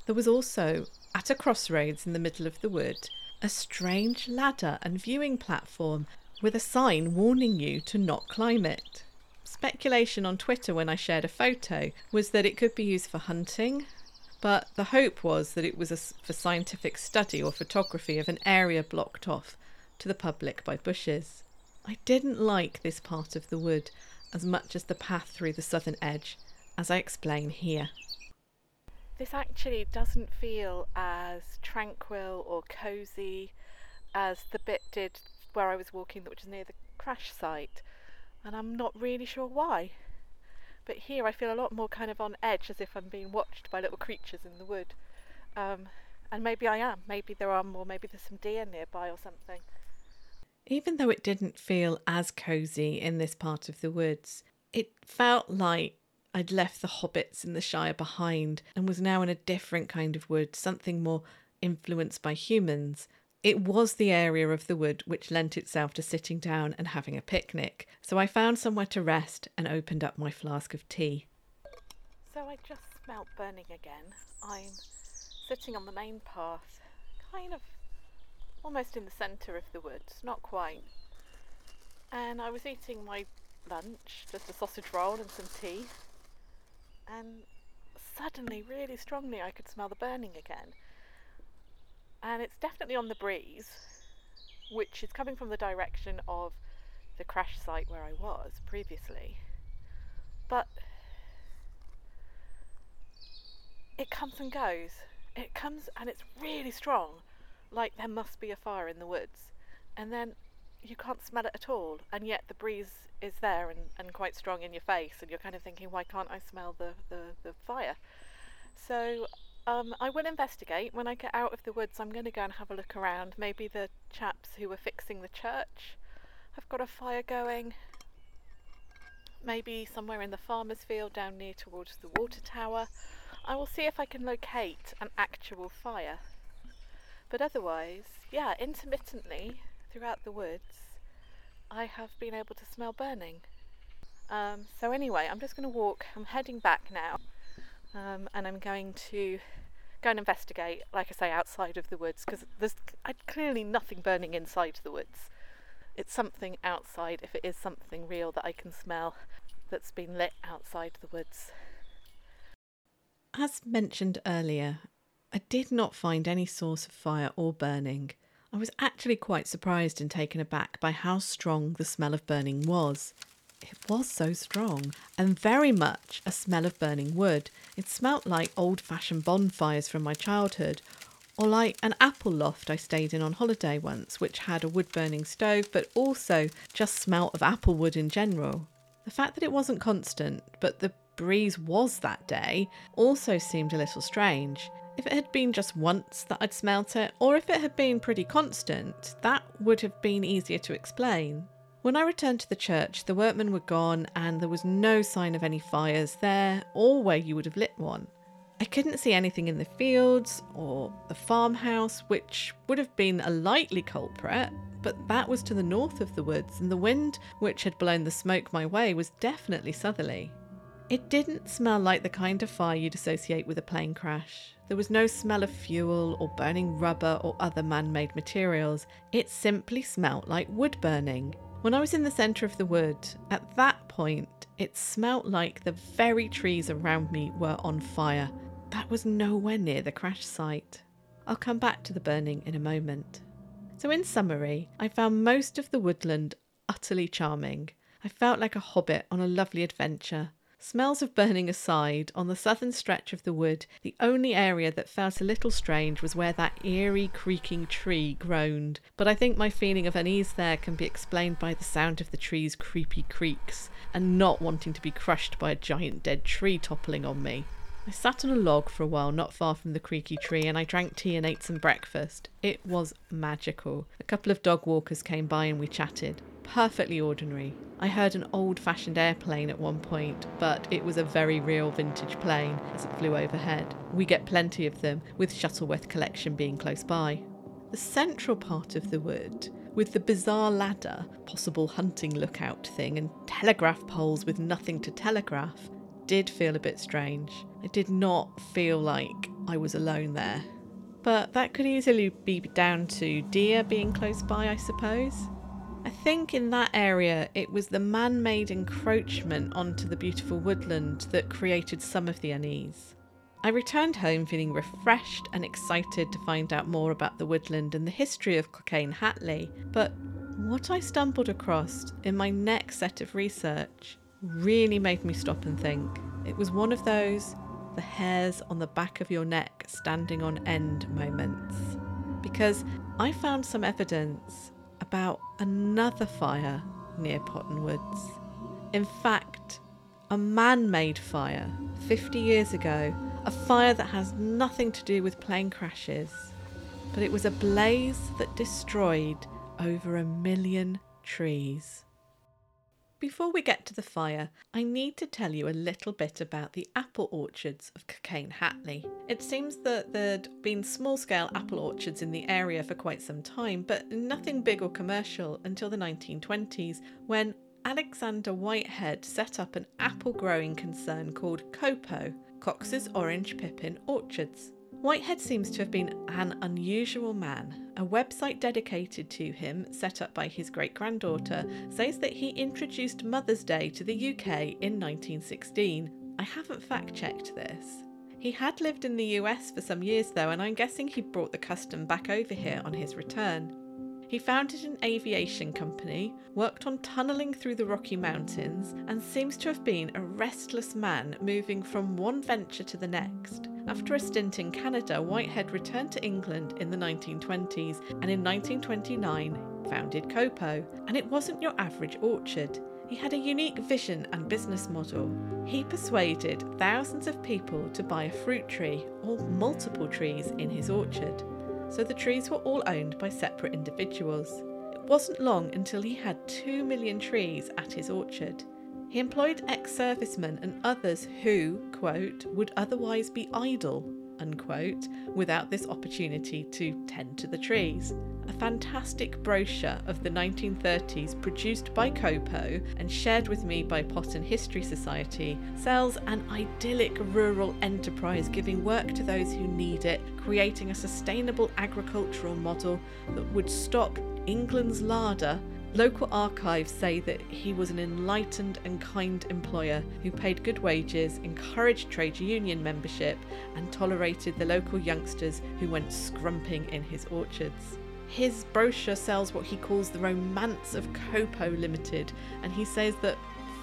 There was also, at a crossroads in the middle of the wood, a strange ladder and viewing platform with a sign warning you to not climb it. Speculation on Twitter when I shared a photo was that it could be used for hunting, but the hope was that it was a, for scientific study or photography of an area blocked off to the public by bushes. I didn't like this part of the wood as much as the path through the southern edge, as I explain here. This actually doesn't feel as tranquil or cosy as the bit did where I was walking, which is near the crash site and I'm not really sure why. But here I feel a lot more kind of on edge as if I'm being watched by little creatures in the wood. Um, and maybe I am. Maybe there are more, maybe there's some deer nearby or something. Even though it didn't feel as cosy in this part of the woods, it felt like I'd left the hobbits in the Shire behind and was now in a different kind of wood, something more influenced by humans, It was the area of the wood which lent itself to sitting down and having a picnic, so I found somewhere to rest and opened up my flask of tea. So I just smelt burning again. I'm sitting on the main path, kind of almost in the centre of the woods, not quite. And I was eating my lunch, just a sausage roll and some tea, and suddenly, really strongly, I could smell the burning again. And it's definitely on the breeze, which is coming from the direction of the crash site where I was previously. But it comes and goes. It comes and it's really strong, like there must be a fire in the woods. And then you can't smell it at all, and yet the breeze is there and, and quite strong in your face, and you're kind of thinking, why can't I smell the, the, the fire? So um, I will investigate. When I get out of the woods, I'm going to go and have a look around. Maybe the chaps who were fixing the church have got a fire going. Maybe somewhere in the farmer's field down near towards the water tower. I will see if I can locate an actual fire. But otherwise, yeah, intermittently throughout the woods, I have been able to smell burning. Um, so anyway, I'm just going to walk. I'm heading back now, um, and I'm going to go and investigate. Like I say, outside of the woods because there's clearly nothing burning inside the woods. It's something outside. If it is something real that I can smell, that's been lit outside the woods. As mentioned earlier, I did not find any source of fire or burning. I was actually quite surprised and taken aback by how strong the smell of burning was. It was so strong, and very much a smell of burning wood. It smelt like old fashioned bonfires from my childhood, or like an apple loft I stayed in on holiday once, which had a wood burning stove but also just smelt of apple wood in general. The fact that it wasn't constant, but the breeze was that day, also seemed a little strange. If it had been just once that I'd smelt it, or if it had been pretty constant, that would have been easier to explain. When I returned to the church, the workmen were gone and there was no sign of any fires there or where you would have lit one. I couldn't see anything in the fields or the farmhouse, which would have been a likely culprit, but that was to the north of the woods, and the wind which had blown the smoke my way was definitely southerly. It didn't smell like the kind of fire you'd associate with a plane crash. There was no smell of fuel or burning rubber or other man made materials. It simply smelt like wood burning. When I was in the centre of the wood, at that point, it smelt like the very trees around me were on fire. That was nowhere near the crash site. I'll come back to the burning in a moment. So, in summary, I found most of the woodland utterly charming. I felt like a hobbit on a lovely adventure. Smells of burning aside, on the southern stretch of the wood, the only area that felt a little strange was where that eerie creaking tree groaned. But I think my feeling of unease there can be explained by the sound of the tree's creepy creaks and not wanting to be crushed by a giant dead tree toppling on me. I sat on a log for a while not far from the creaky tree and I drank tea and ate some breakfast. It was magical. A couple of dog walkers came by and we chatted perfectly ordinary. I heard an old fashioned airplane at one point, but it was a very real vintage plane as it flew overhead. We get plenty of them, with Shuttleworth Collection being close by. The central part of the wood, with the bizarre ladder, possible hunting lookout thing, and telegraph poles with nothing to telegraph, did feel a bit strange. I did not feel like I was alone there. But that could easily be down to deer being close by, I suppose. I think in that area it was the man made encroachment onto the beautiful woodland that created some of the unease. I returned home feeling refreshed and excited to find out more about the woodland and the history of Cockayne Hatley, but what I stumbled across in my next set of research really made me stop and think. It was one of those the hairs on the back of your neck standing on end moments. Because I found some evidence about another fire near Potton Woods. In fact, a man made fire 50 years ago, a fire that has nothing to do with plane crashes, but it was a blaze that destroyed over a million trees. Before we get to the fire, I need to tell you a little bit about the apple orchards of Cockayne Hatley. It seems that there'd been small scale apple orchards in the area for quite some time, but nothing big or commercial until the 1920s when Alexander Whitehead set up an apple growing concern called COPO, Cox's Orange Pippin Orchards. Whitehead seems to have been an unusual man. A website dedicated to him, set up by his great granddaughter, says that he introduced Mother's Day to the UK in 1916. I haven't fact checked this. He had lived in the US for some years though, and I'm guessing he brought the custom back over here on his return. He founded an aviation company, worked on tunnelling through the Rocky Mountains, and seems to have been a restless man moving from one venture to the next. After a stint in Canada, Whitehead returned to England in the 1920s and in 1929 founded Copo. And it wasn't your average orchard. He had a unique vision and business model. He persuaded thousands of people to buy a fruit tree or multiple trees in his orchard so the trees were all owned by separate individuals. It wasn't long until he had 2 million trees at his orchard. He employed ex servicemen and others who, quote, would otherwise be idle, unquote, without this opportunity to tend to the trees. A fantastic brochure of the 1930s produced by Copo and shared with me by Potton History Society sells an idyllic rural enterprise giving work to those who need it, creating a sustainable agricultural model that would stock England's larder Local archives say that he was an enlightened and kind employer who paid good wages, encouraged trade union membership, and tolerated the local youngsters who went scrumping in his orchards. His brochure sells what he calls the romance of Copo Limited, and he says that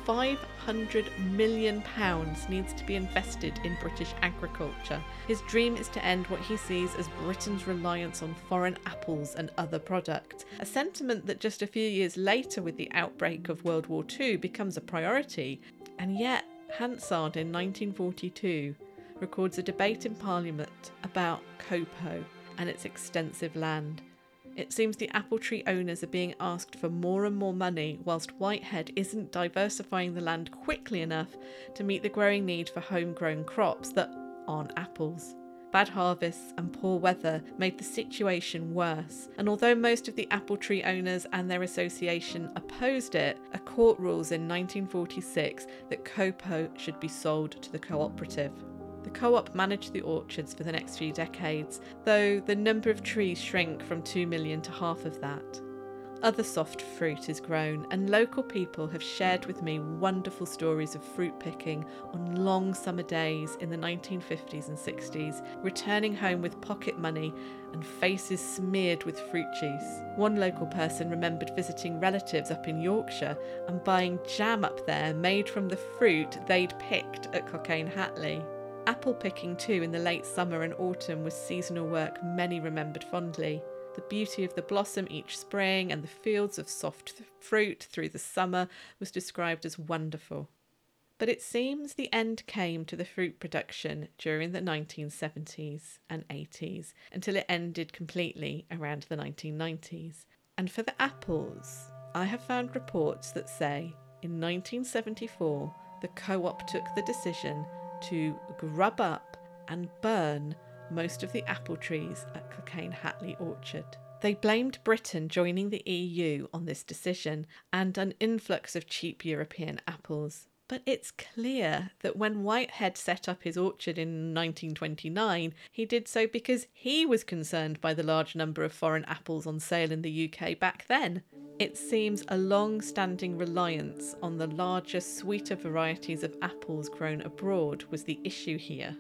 500 million pounds needs to be invested in British agriculture. His dream is to end what he sees as Britain's reliance on foreign apples and other products, a sentiment that just a few years later with the outbreak of World War II becomes a priority. And yet, Hansard in 1942 records a debate in Parliament about Copo and its extensive land. It seems the apple tree owners are being asked for more and more money, whilst Whitehead isn't diversifying the land quickly enough to meet the growing need for homegrown crops that aren't apples. Bad harvests and poor weather made the situation worse, and although most of the apple tree owners and their association opposed it, a court rules in 1946 that Copo should be sold to the cooperative. The co op managed the orchards for the next few decades, though the number of trees shrank from 2 million to half of that. Other soft fruit is grown, and local people have shared with me wonderful stories of fruit picking on long summer days in the 1950s and 60s, returning home with pocket money and faces smeared with fruit juice. One local person remembered visiting relatives up in Yorkshire and buying jam up there made from the fruit they'd picked at Cockayne Hatley. Apple picking, too, in the late summer and autumn was seasonal work many remembered fondly. The beauty of the blossom each spring and the fields of soft fruit through the summer was described as wonderful. But it seems the end came to the fruit production during the 1970s and 80s until it ended completely around the 1990s. And for the apples, I have found reports that say in 1974 the co op took the decision to grub up and burn most of the apple trees at Cockayne Hatley Orchard. They blamed Britain joining the EU on this decision and an influx of cheap European apples. But it's clear that when Whitehead set up his orchard in 1929, he did so because he was concerned by the large number of foreign apples on sale in the UK back then. It seems a long standing reliance on the larger, sweeter varieties of apples grown abroad was the issue here.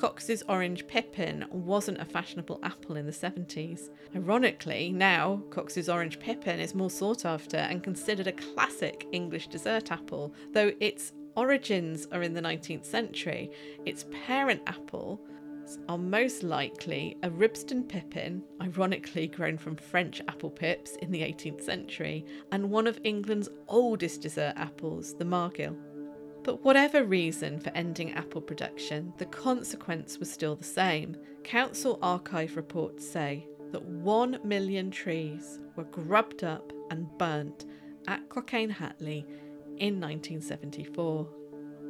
Cox's Orange Pippin wasn't a fashionable apple in the 70s. Ironically, now Cox's Orange Pippin is more sought after and considered a classic English dessert apple, though its origins are in the 19th century. Its parent apple are most likely a Ribston pippin, ironically grown from French apple pips in the 18th century, and one of England's oldest dessert apples, the Margil. But whatever reason for ending apple production, the consequence was still the same. Council archive reports say that one million trees were grubbed up and burnt at Cockayne Hatley in 1974.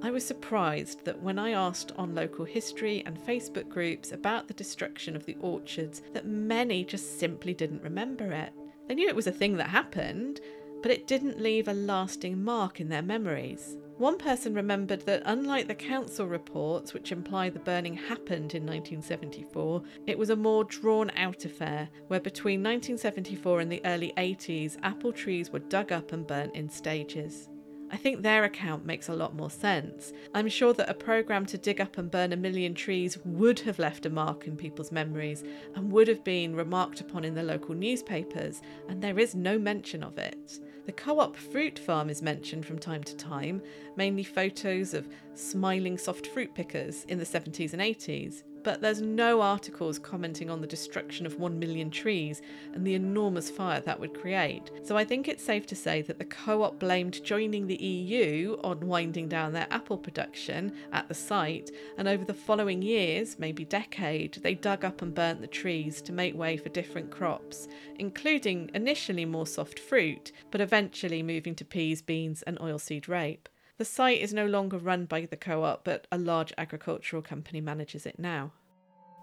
I was surprised that when I asked on local history and Facebook groups about the destruction of the orchards, that many just simply didn't remember it. They knew it was a thing that happened, but it didn't leave a lasting mark in their memories. One person remembered that, unlike the council reports, which imply the burning happened in 1974, it was a more drawn out affair, where between 1974 and the early 80s, apple trees were dug up and burnt in stages. I think their account makes a lot more sense. I'm sure that a programme to dig up and burn a million trees would have left a mark in people's memories and would have been remarked upon in the local newspapers, and there is no mention of it. The co op fruit farm is mentioned from time to time, mainly photos of smiling soft fruit pickers in the 70s and 80s, but there's no articles commenting on the destruction of 1 million trees and the enormous fire that would create. So I think it's safe to say that the co op blamed joining the EU on winding down their apple production at the site, and over the following years, maybe decade, they dug up and burnt the trees to make way for different crops, including initially more soft fruit, but eventually moving to peas, beans, and oilseed rape. The site is no longer run by the co op, but a large agricultural company manages it now.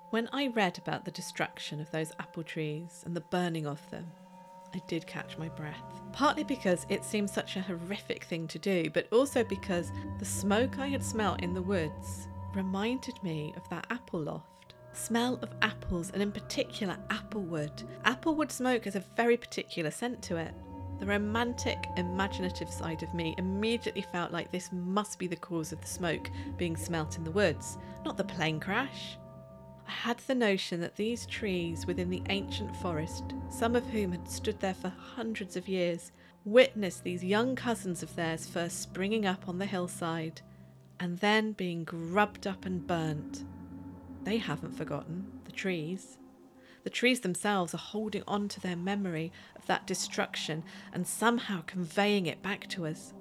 When I read about the destruction of those apple trees and the burning of them, I did catch my breath. Partly because it seemed such a horrific thing to do, but also because the smoke I had smelt in the woods reminded me of that apple loft. Smell of apples, and in particular applewood. Applewood smoke has a very particular scent to it. The romantic, imaginative side of me immediately felt like this must be the cause of the smoke being smelt in the woods, not the plane crash. I had the notion that these trees within the ancient forest, some of whom had stood there for hundreds of years, witnessed these young cousins of theirs first springing up on the hillside and then being grubbed up and burnt. They haven't forgotten, the trees. The trees themselves are holding on to their memory of that destruction and somehow conveying it back to us.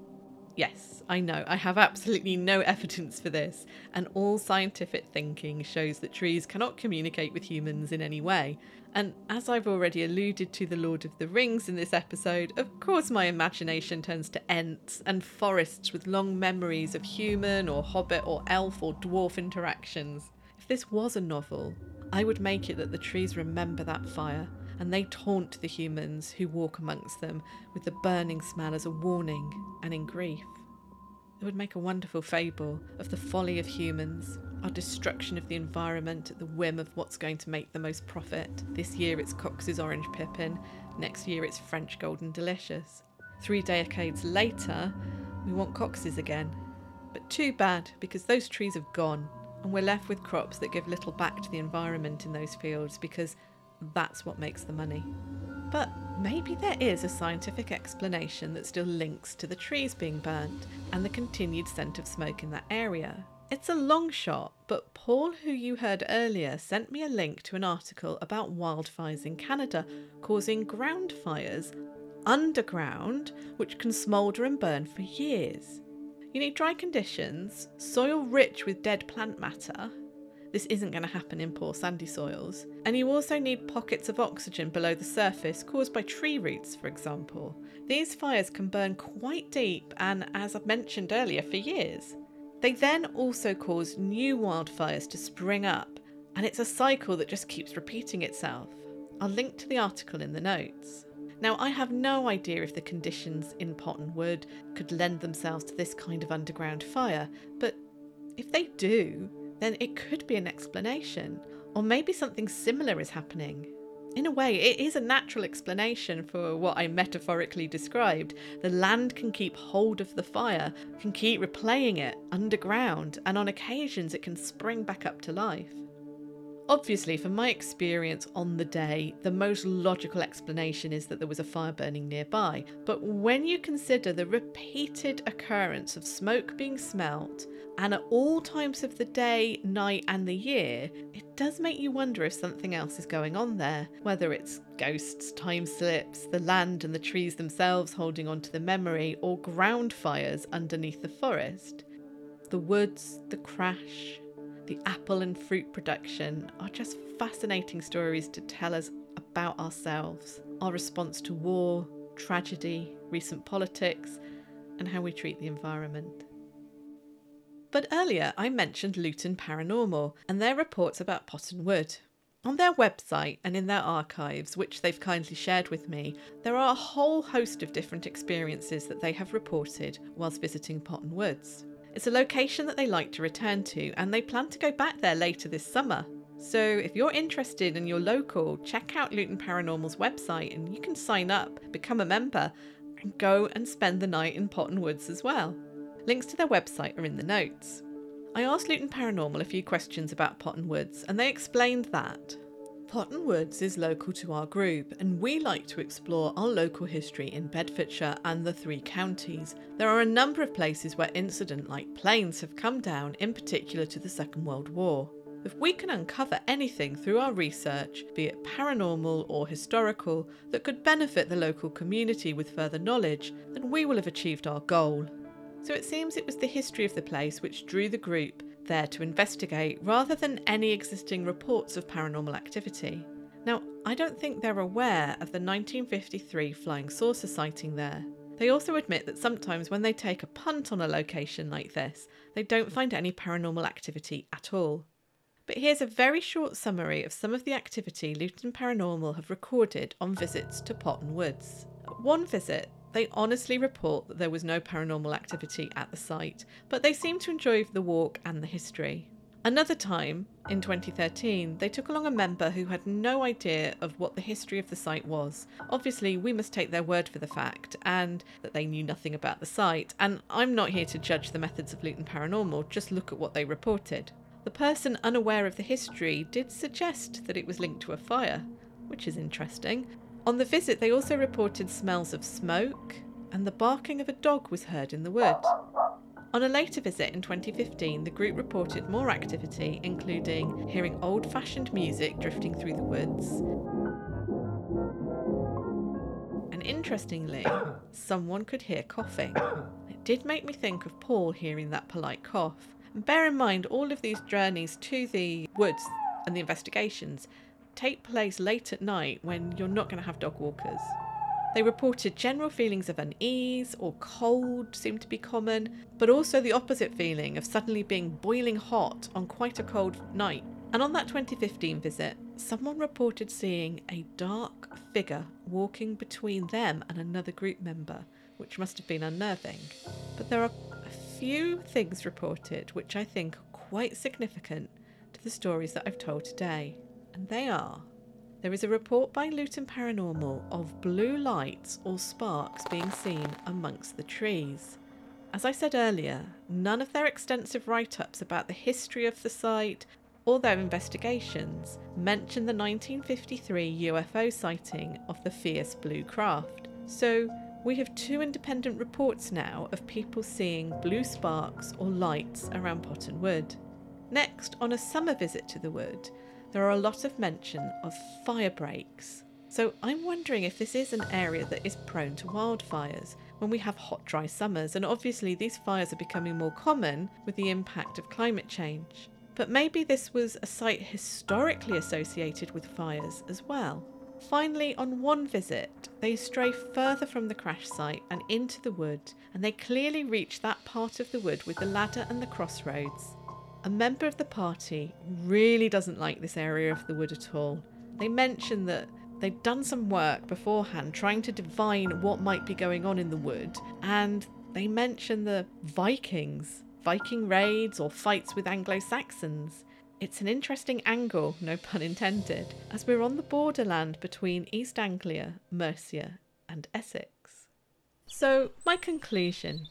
Yes, I know, I have absolutely no evidence for this, and all scientific thinking shows that trees cannot communicate with humans in any way. And as I've already alluded to The Lord of the Rings in this episode, of course my imagination turns to Ents and forests with long memories of human or hobbit or elf or dwarf interactions. If this was a novel, I would make it that the trees remember that fire, and they taunt the humans who walk amongst them with the burning smell as a warning and in grief. It would make a wonderful fable of the folly of humans, our destruction of the environment at the whim of what's going to make the most profit. This year it's Cox's Orange Pippin, next year it's French Golden Delicious. Three decades later, we want Cox's again. But too bad, because those trees have gone and we're left with crops that give little back to the environment in those fields because that's what makes the money. But maybe there is a scientific explanation that still links to the trees being burnt and the continued scent of smoke in that area. It's a long shot, but Paul, who you heard earlier, sent me a link to an article about wildfires in Canada causing ground fires underground, which can smoulder and burn for years. You need dry conditions, soil rich with dead plant matter. This isn't going to happen in poor sandy soils. And you also need pockets of oxygen below the surface caused by tree roots, for example. These fires can burn quite deep and, as I've mentioned earlier, for years. They then also cause new wildfires to spring up, and it's a cycle that just keeps repeating itself. I'll link to the article in the notes. Now, I have no idea if the conditions in Potton Wood could lend themselves to this kind of underground fire, but if they do, then it could be an explanation, or maybe something similar is happening. In a way, it is a natural explanation for what I metaphorically described. The land can keep hold of the fire, can keep replaying it underground, and on occasions it can spring back up to life. Obviously, from my experience on the day, the most logical explanation is that there was a fire burning nearby. But when you consider the repeated occurrence of smoke being smelt, and at all times of the day, night, and the year, it does make you wonder if something else is going on there. Whether it's ghosts, time slips, the land and the trees themselves holding on to the memory, or ground fires underneath the forest. The woods, the crash, the apple and fruit production are just fascinating stories to tell us about ourselves, our response to war, tragedy, recent politics, and how we treat the environment. But earlier I mentioned Luton Paranormal and their reports about Potton Wood. On their website and in their archives, which they've kindly shared with me, there are a whole host of different experiences that they have reported whilst visiting Potton Woods. It's a location that they like to return to, and they plan to go back there later this summer. So, if you're interested and you're local, check out Luton Paranormal's website and you can sign up, become a member, and go and spend the night in Potton Woods as well. Links to their website are in the notes. I asked Luton Paranormal a few questions about Potton Woods, and they explained that Potton Woods is local to our group, and we like to explore our local history in Bedfordshire and the three counties. There are a number of places where incident like planes have come down, in particular to the Second World War. If we can uncover anything through our research, be it paranormal or historical, that could benefit the local community with further knowledge, then we will have achieved our goal. So it seems it was the history of the place which drew the group there to investigate rather than any existing reports of paranormal activity. Now, I don't think they're aware of the 1953 flying saucer sighting there. They also admit that sometimes when they take a punt on a location like this, they don't find any paranormal activity at all. But here's a very short summary of some of the activity Luton Paranormal have recorded on visits to Potton Woods. one visit, they honestly report that there was no paranormal activity at the site, but they seem to enjoy the walk and the history. Another time, in 2013, they took along a member who had no idea of what the history of the site was. Obviously, we must take their word for the fact, and that they knew nothing about the site, and I'm not here to judge the methods of Luton Paranormal, just look at what they reported. The person unaware of the history did suggest that it was linked to a fire, which is interesting. On the visit, they also reported smells of smoke, and the barking of a dog was heard in the wood. On a later visit in 2015, the group reported more activity, including hearing old fashioned music drifting through the woods. And interestingly, someone could hear coughing. It did make me think of Paul hearing that polite cough. And bear in mind, all of these journeys to the woods and the investigations take place late at night when you're not going to have dog walkers. They reported general feelings of unease or cold seemed to be common, but also the opposite feeling of suddenly being boiling hot on quite a cold night. And on that 2015 visit, someone reported seeing a dark figure walking between them and another group member, which must have been unnerving. But there are a few things reported which I think are quite significant to the stories that I've told today, and they are there is a report by Luton Paranormal of blue lights or sparks being seen amongst the trees. As I said earlier, none of their extensive write ups about the history of the site or their investigations mention the 1953 UFO sighting of the fierce blue craft. So, we have two independent reports now of people seeing blue sparks or lights around Potton Wood. Next, on a summer visit to the wood, there are a lot of mention of fire breaks. So I'm wondering if this is an area that is prone to wildfires when we have hot, dry summers, and obviously these fires are becoming more common with the impact of climate change. But maybe this was a site historically associated with fires as well. Finally, on one visit, they stray further from the crash site and into the wood, and they clearly reach that part of the wood with the ladder and the crossroads. A member of the party really doesn't like this area of the wood at all. They mention that they'd done some work beforehand trying to divine what might be going on in the wood, and they mention the Vikings, Viking raids, or fights with Anglo Saxons. It's an interesting angle, no pun intended, as we're on the borderland between East Anglia, Mercia, and Essex. So, my conclusion.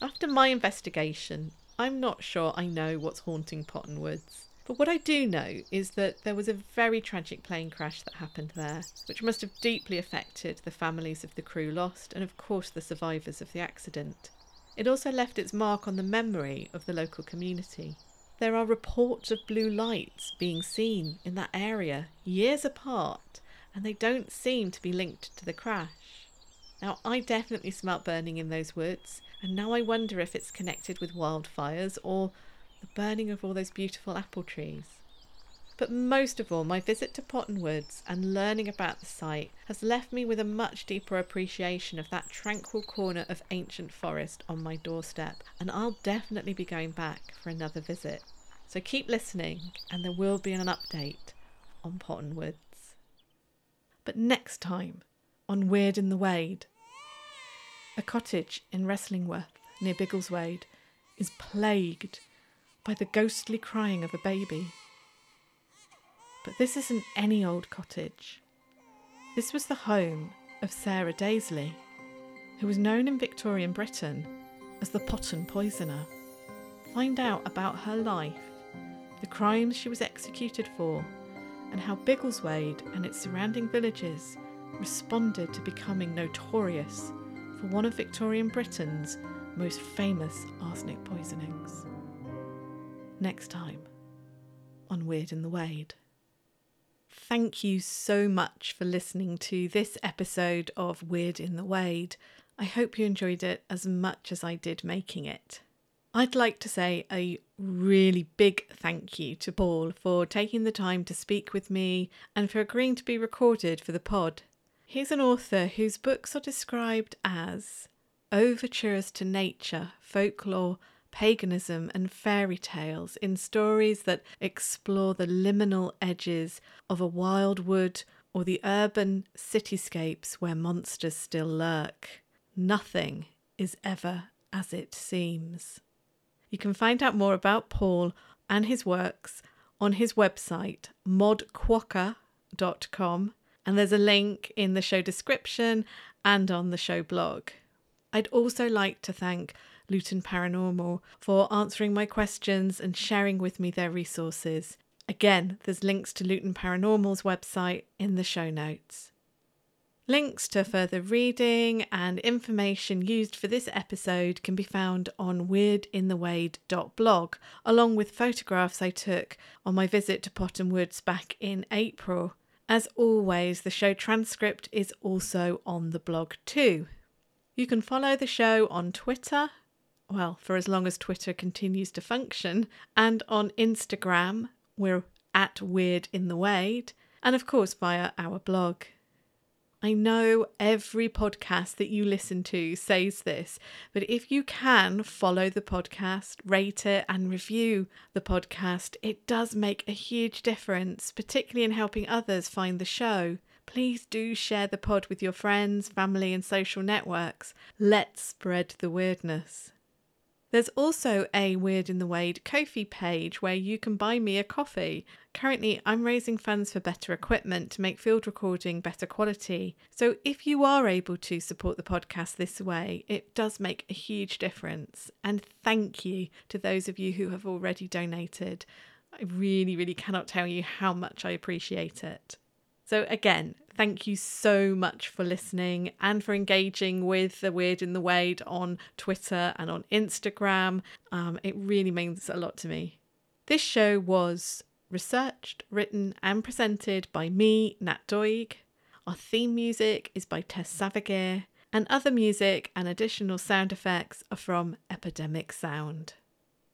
After my investigation, I'm not sure I know what's haunting Potton Woods. But what I do know is that there was a very tragic plane crash that happened there, which must have deeply affected the families of the crew lost and, of course, the survivors of the accident. It also left its mark on the memory of the local community. There are reports of blue lights being seen in that area years apart, and they don't seem to be linked to the crash. Now, I definitely smelt burning in those woods, and now I wonder if it's connected with wildfires or the burning of all those beautiful apple trees. But most of all, my visit to Potton Woods and learning about the site has left me with a much deeper appreciation of that tranquil corner of ancient forest on my doorstep, and I'll definitely be going back for another visit. So keep listening, and there will be an update on Potton Woods. But next time on Weird in the Wade, a cottage in Wrestlingworth near Biggleswade is plagued by the ghostly crying of a baby. But this isn't any old cottage. This was the home of Sarah Dazley, who was known in Victorian Britain as the Potton Poisoner. Find out about her life, the crimes she was executed for, and how Biggleswade and its surrounding villages responded to becoming notorious for one of Victorian Britain's most famous arsenic poisonings. Next time on Weird in the Wade. Thank you so much for listening to this episode of Weird in the Wade. I hope you enjoyed it as much as I did making it. I'd like to say a really big thank you to Paul for taking the time to speak with me and for agreeing to be recorded for the pod. He's an author whose books are described as overtures to nature, folklore, paganism, and fairy tales in stories that explore the liminal edges of a wild wood or the urban cityscapes where monsters still lurk. Nothing is ever as it seems. You can find out more about Paul and his works on his website, modquokka.com, and there's a link in the show description and on the show blog. I'd also like to thank Luton Paranormal for answering my questions and sharing with me their resources. Again, there's links to Luton Paranormal's website in the show notes. Links to further reading and information used for this episode can be found on weirdinthewade.blog, along with photographs I took on my visit to Potton Woods back in April. As always, the show transcript is also on the blog too. You can follow the show on Twitter well, for as long as Twitter continues to function, and on Instagram, we're at Weird in the Wade, and of course via our blog. I know every podcast that you listen to says this, but if you can follow the podcast, rate it, and review the podcast, it does make a huge difference, particularly in helping others find the show. Please do share the pod with your friends, family, and social networks. Let's spread the weirdness. There's also a Weird in the Wade Ko-fi page where you can buy me a coffee. Currently, I'm raising funds for better equipment to make field recording better quality. So if you are able to support the podcast this way, it does make a huge difference. And thank you to those of you who have already donated. I really, really cannot tell you how much I appreciate it. So, again, thank you so much for listening and for engaging with the Weird in the Wade on Twitter and on Instagram. Um, it really means a lot to me. This show was researched, written, and presented by me, Nat Doig. Our theme music is by Tess Savigear, and other music and additional sound effects are from Epidemic Sound.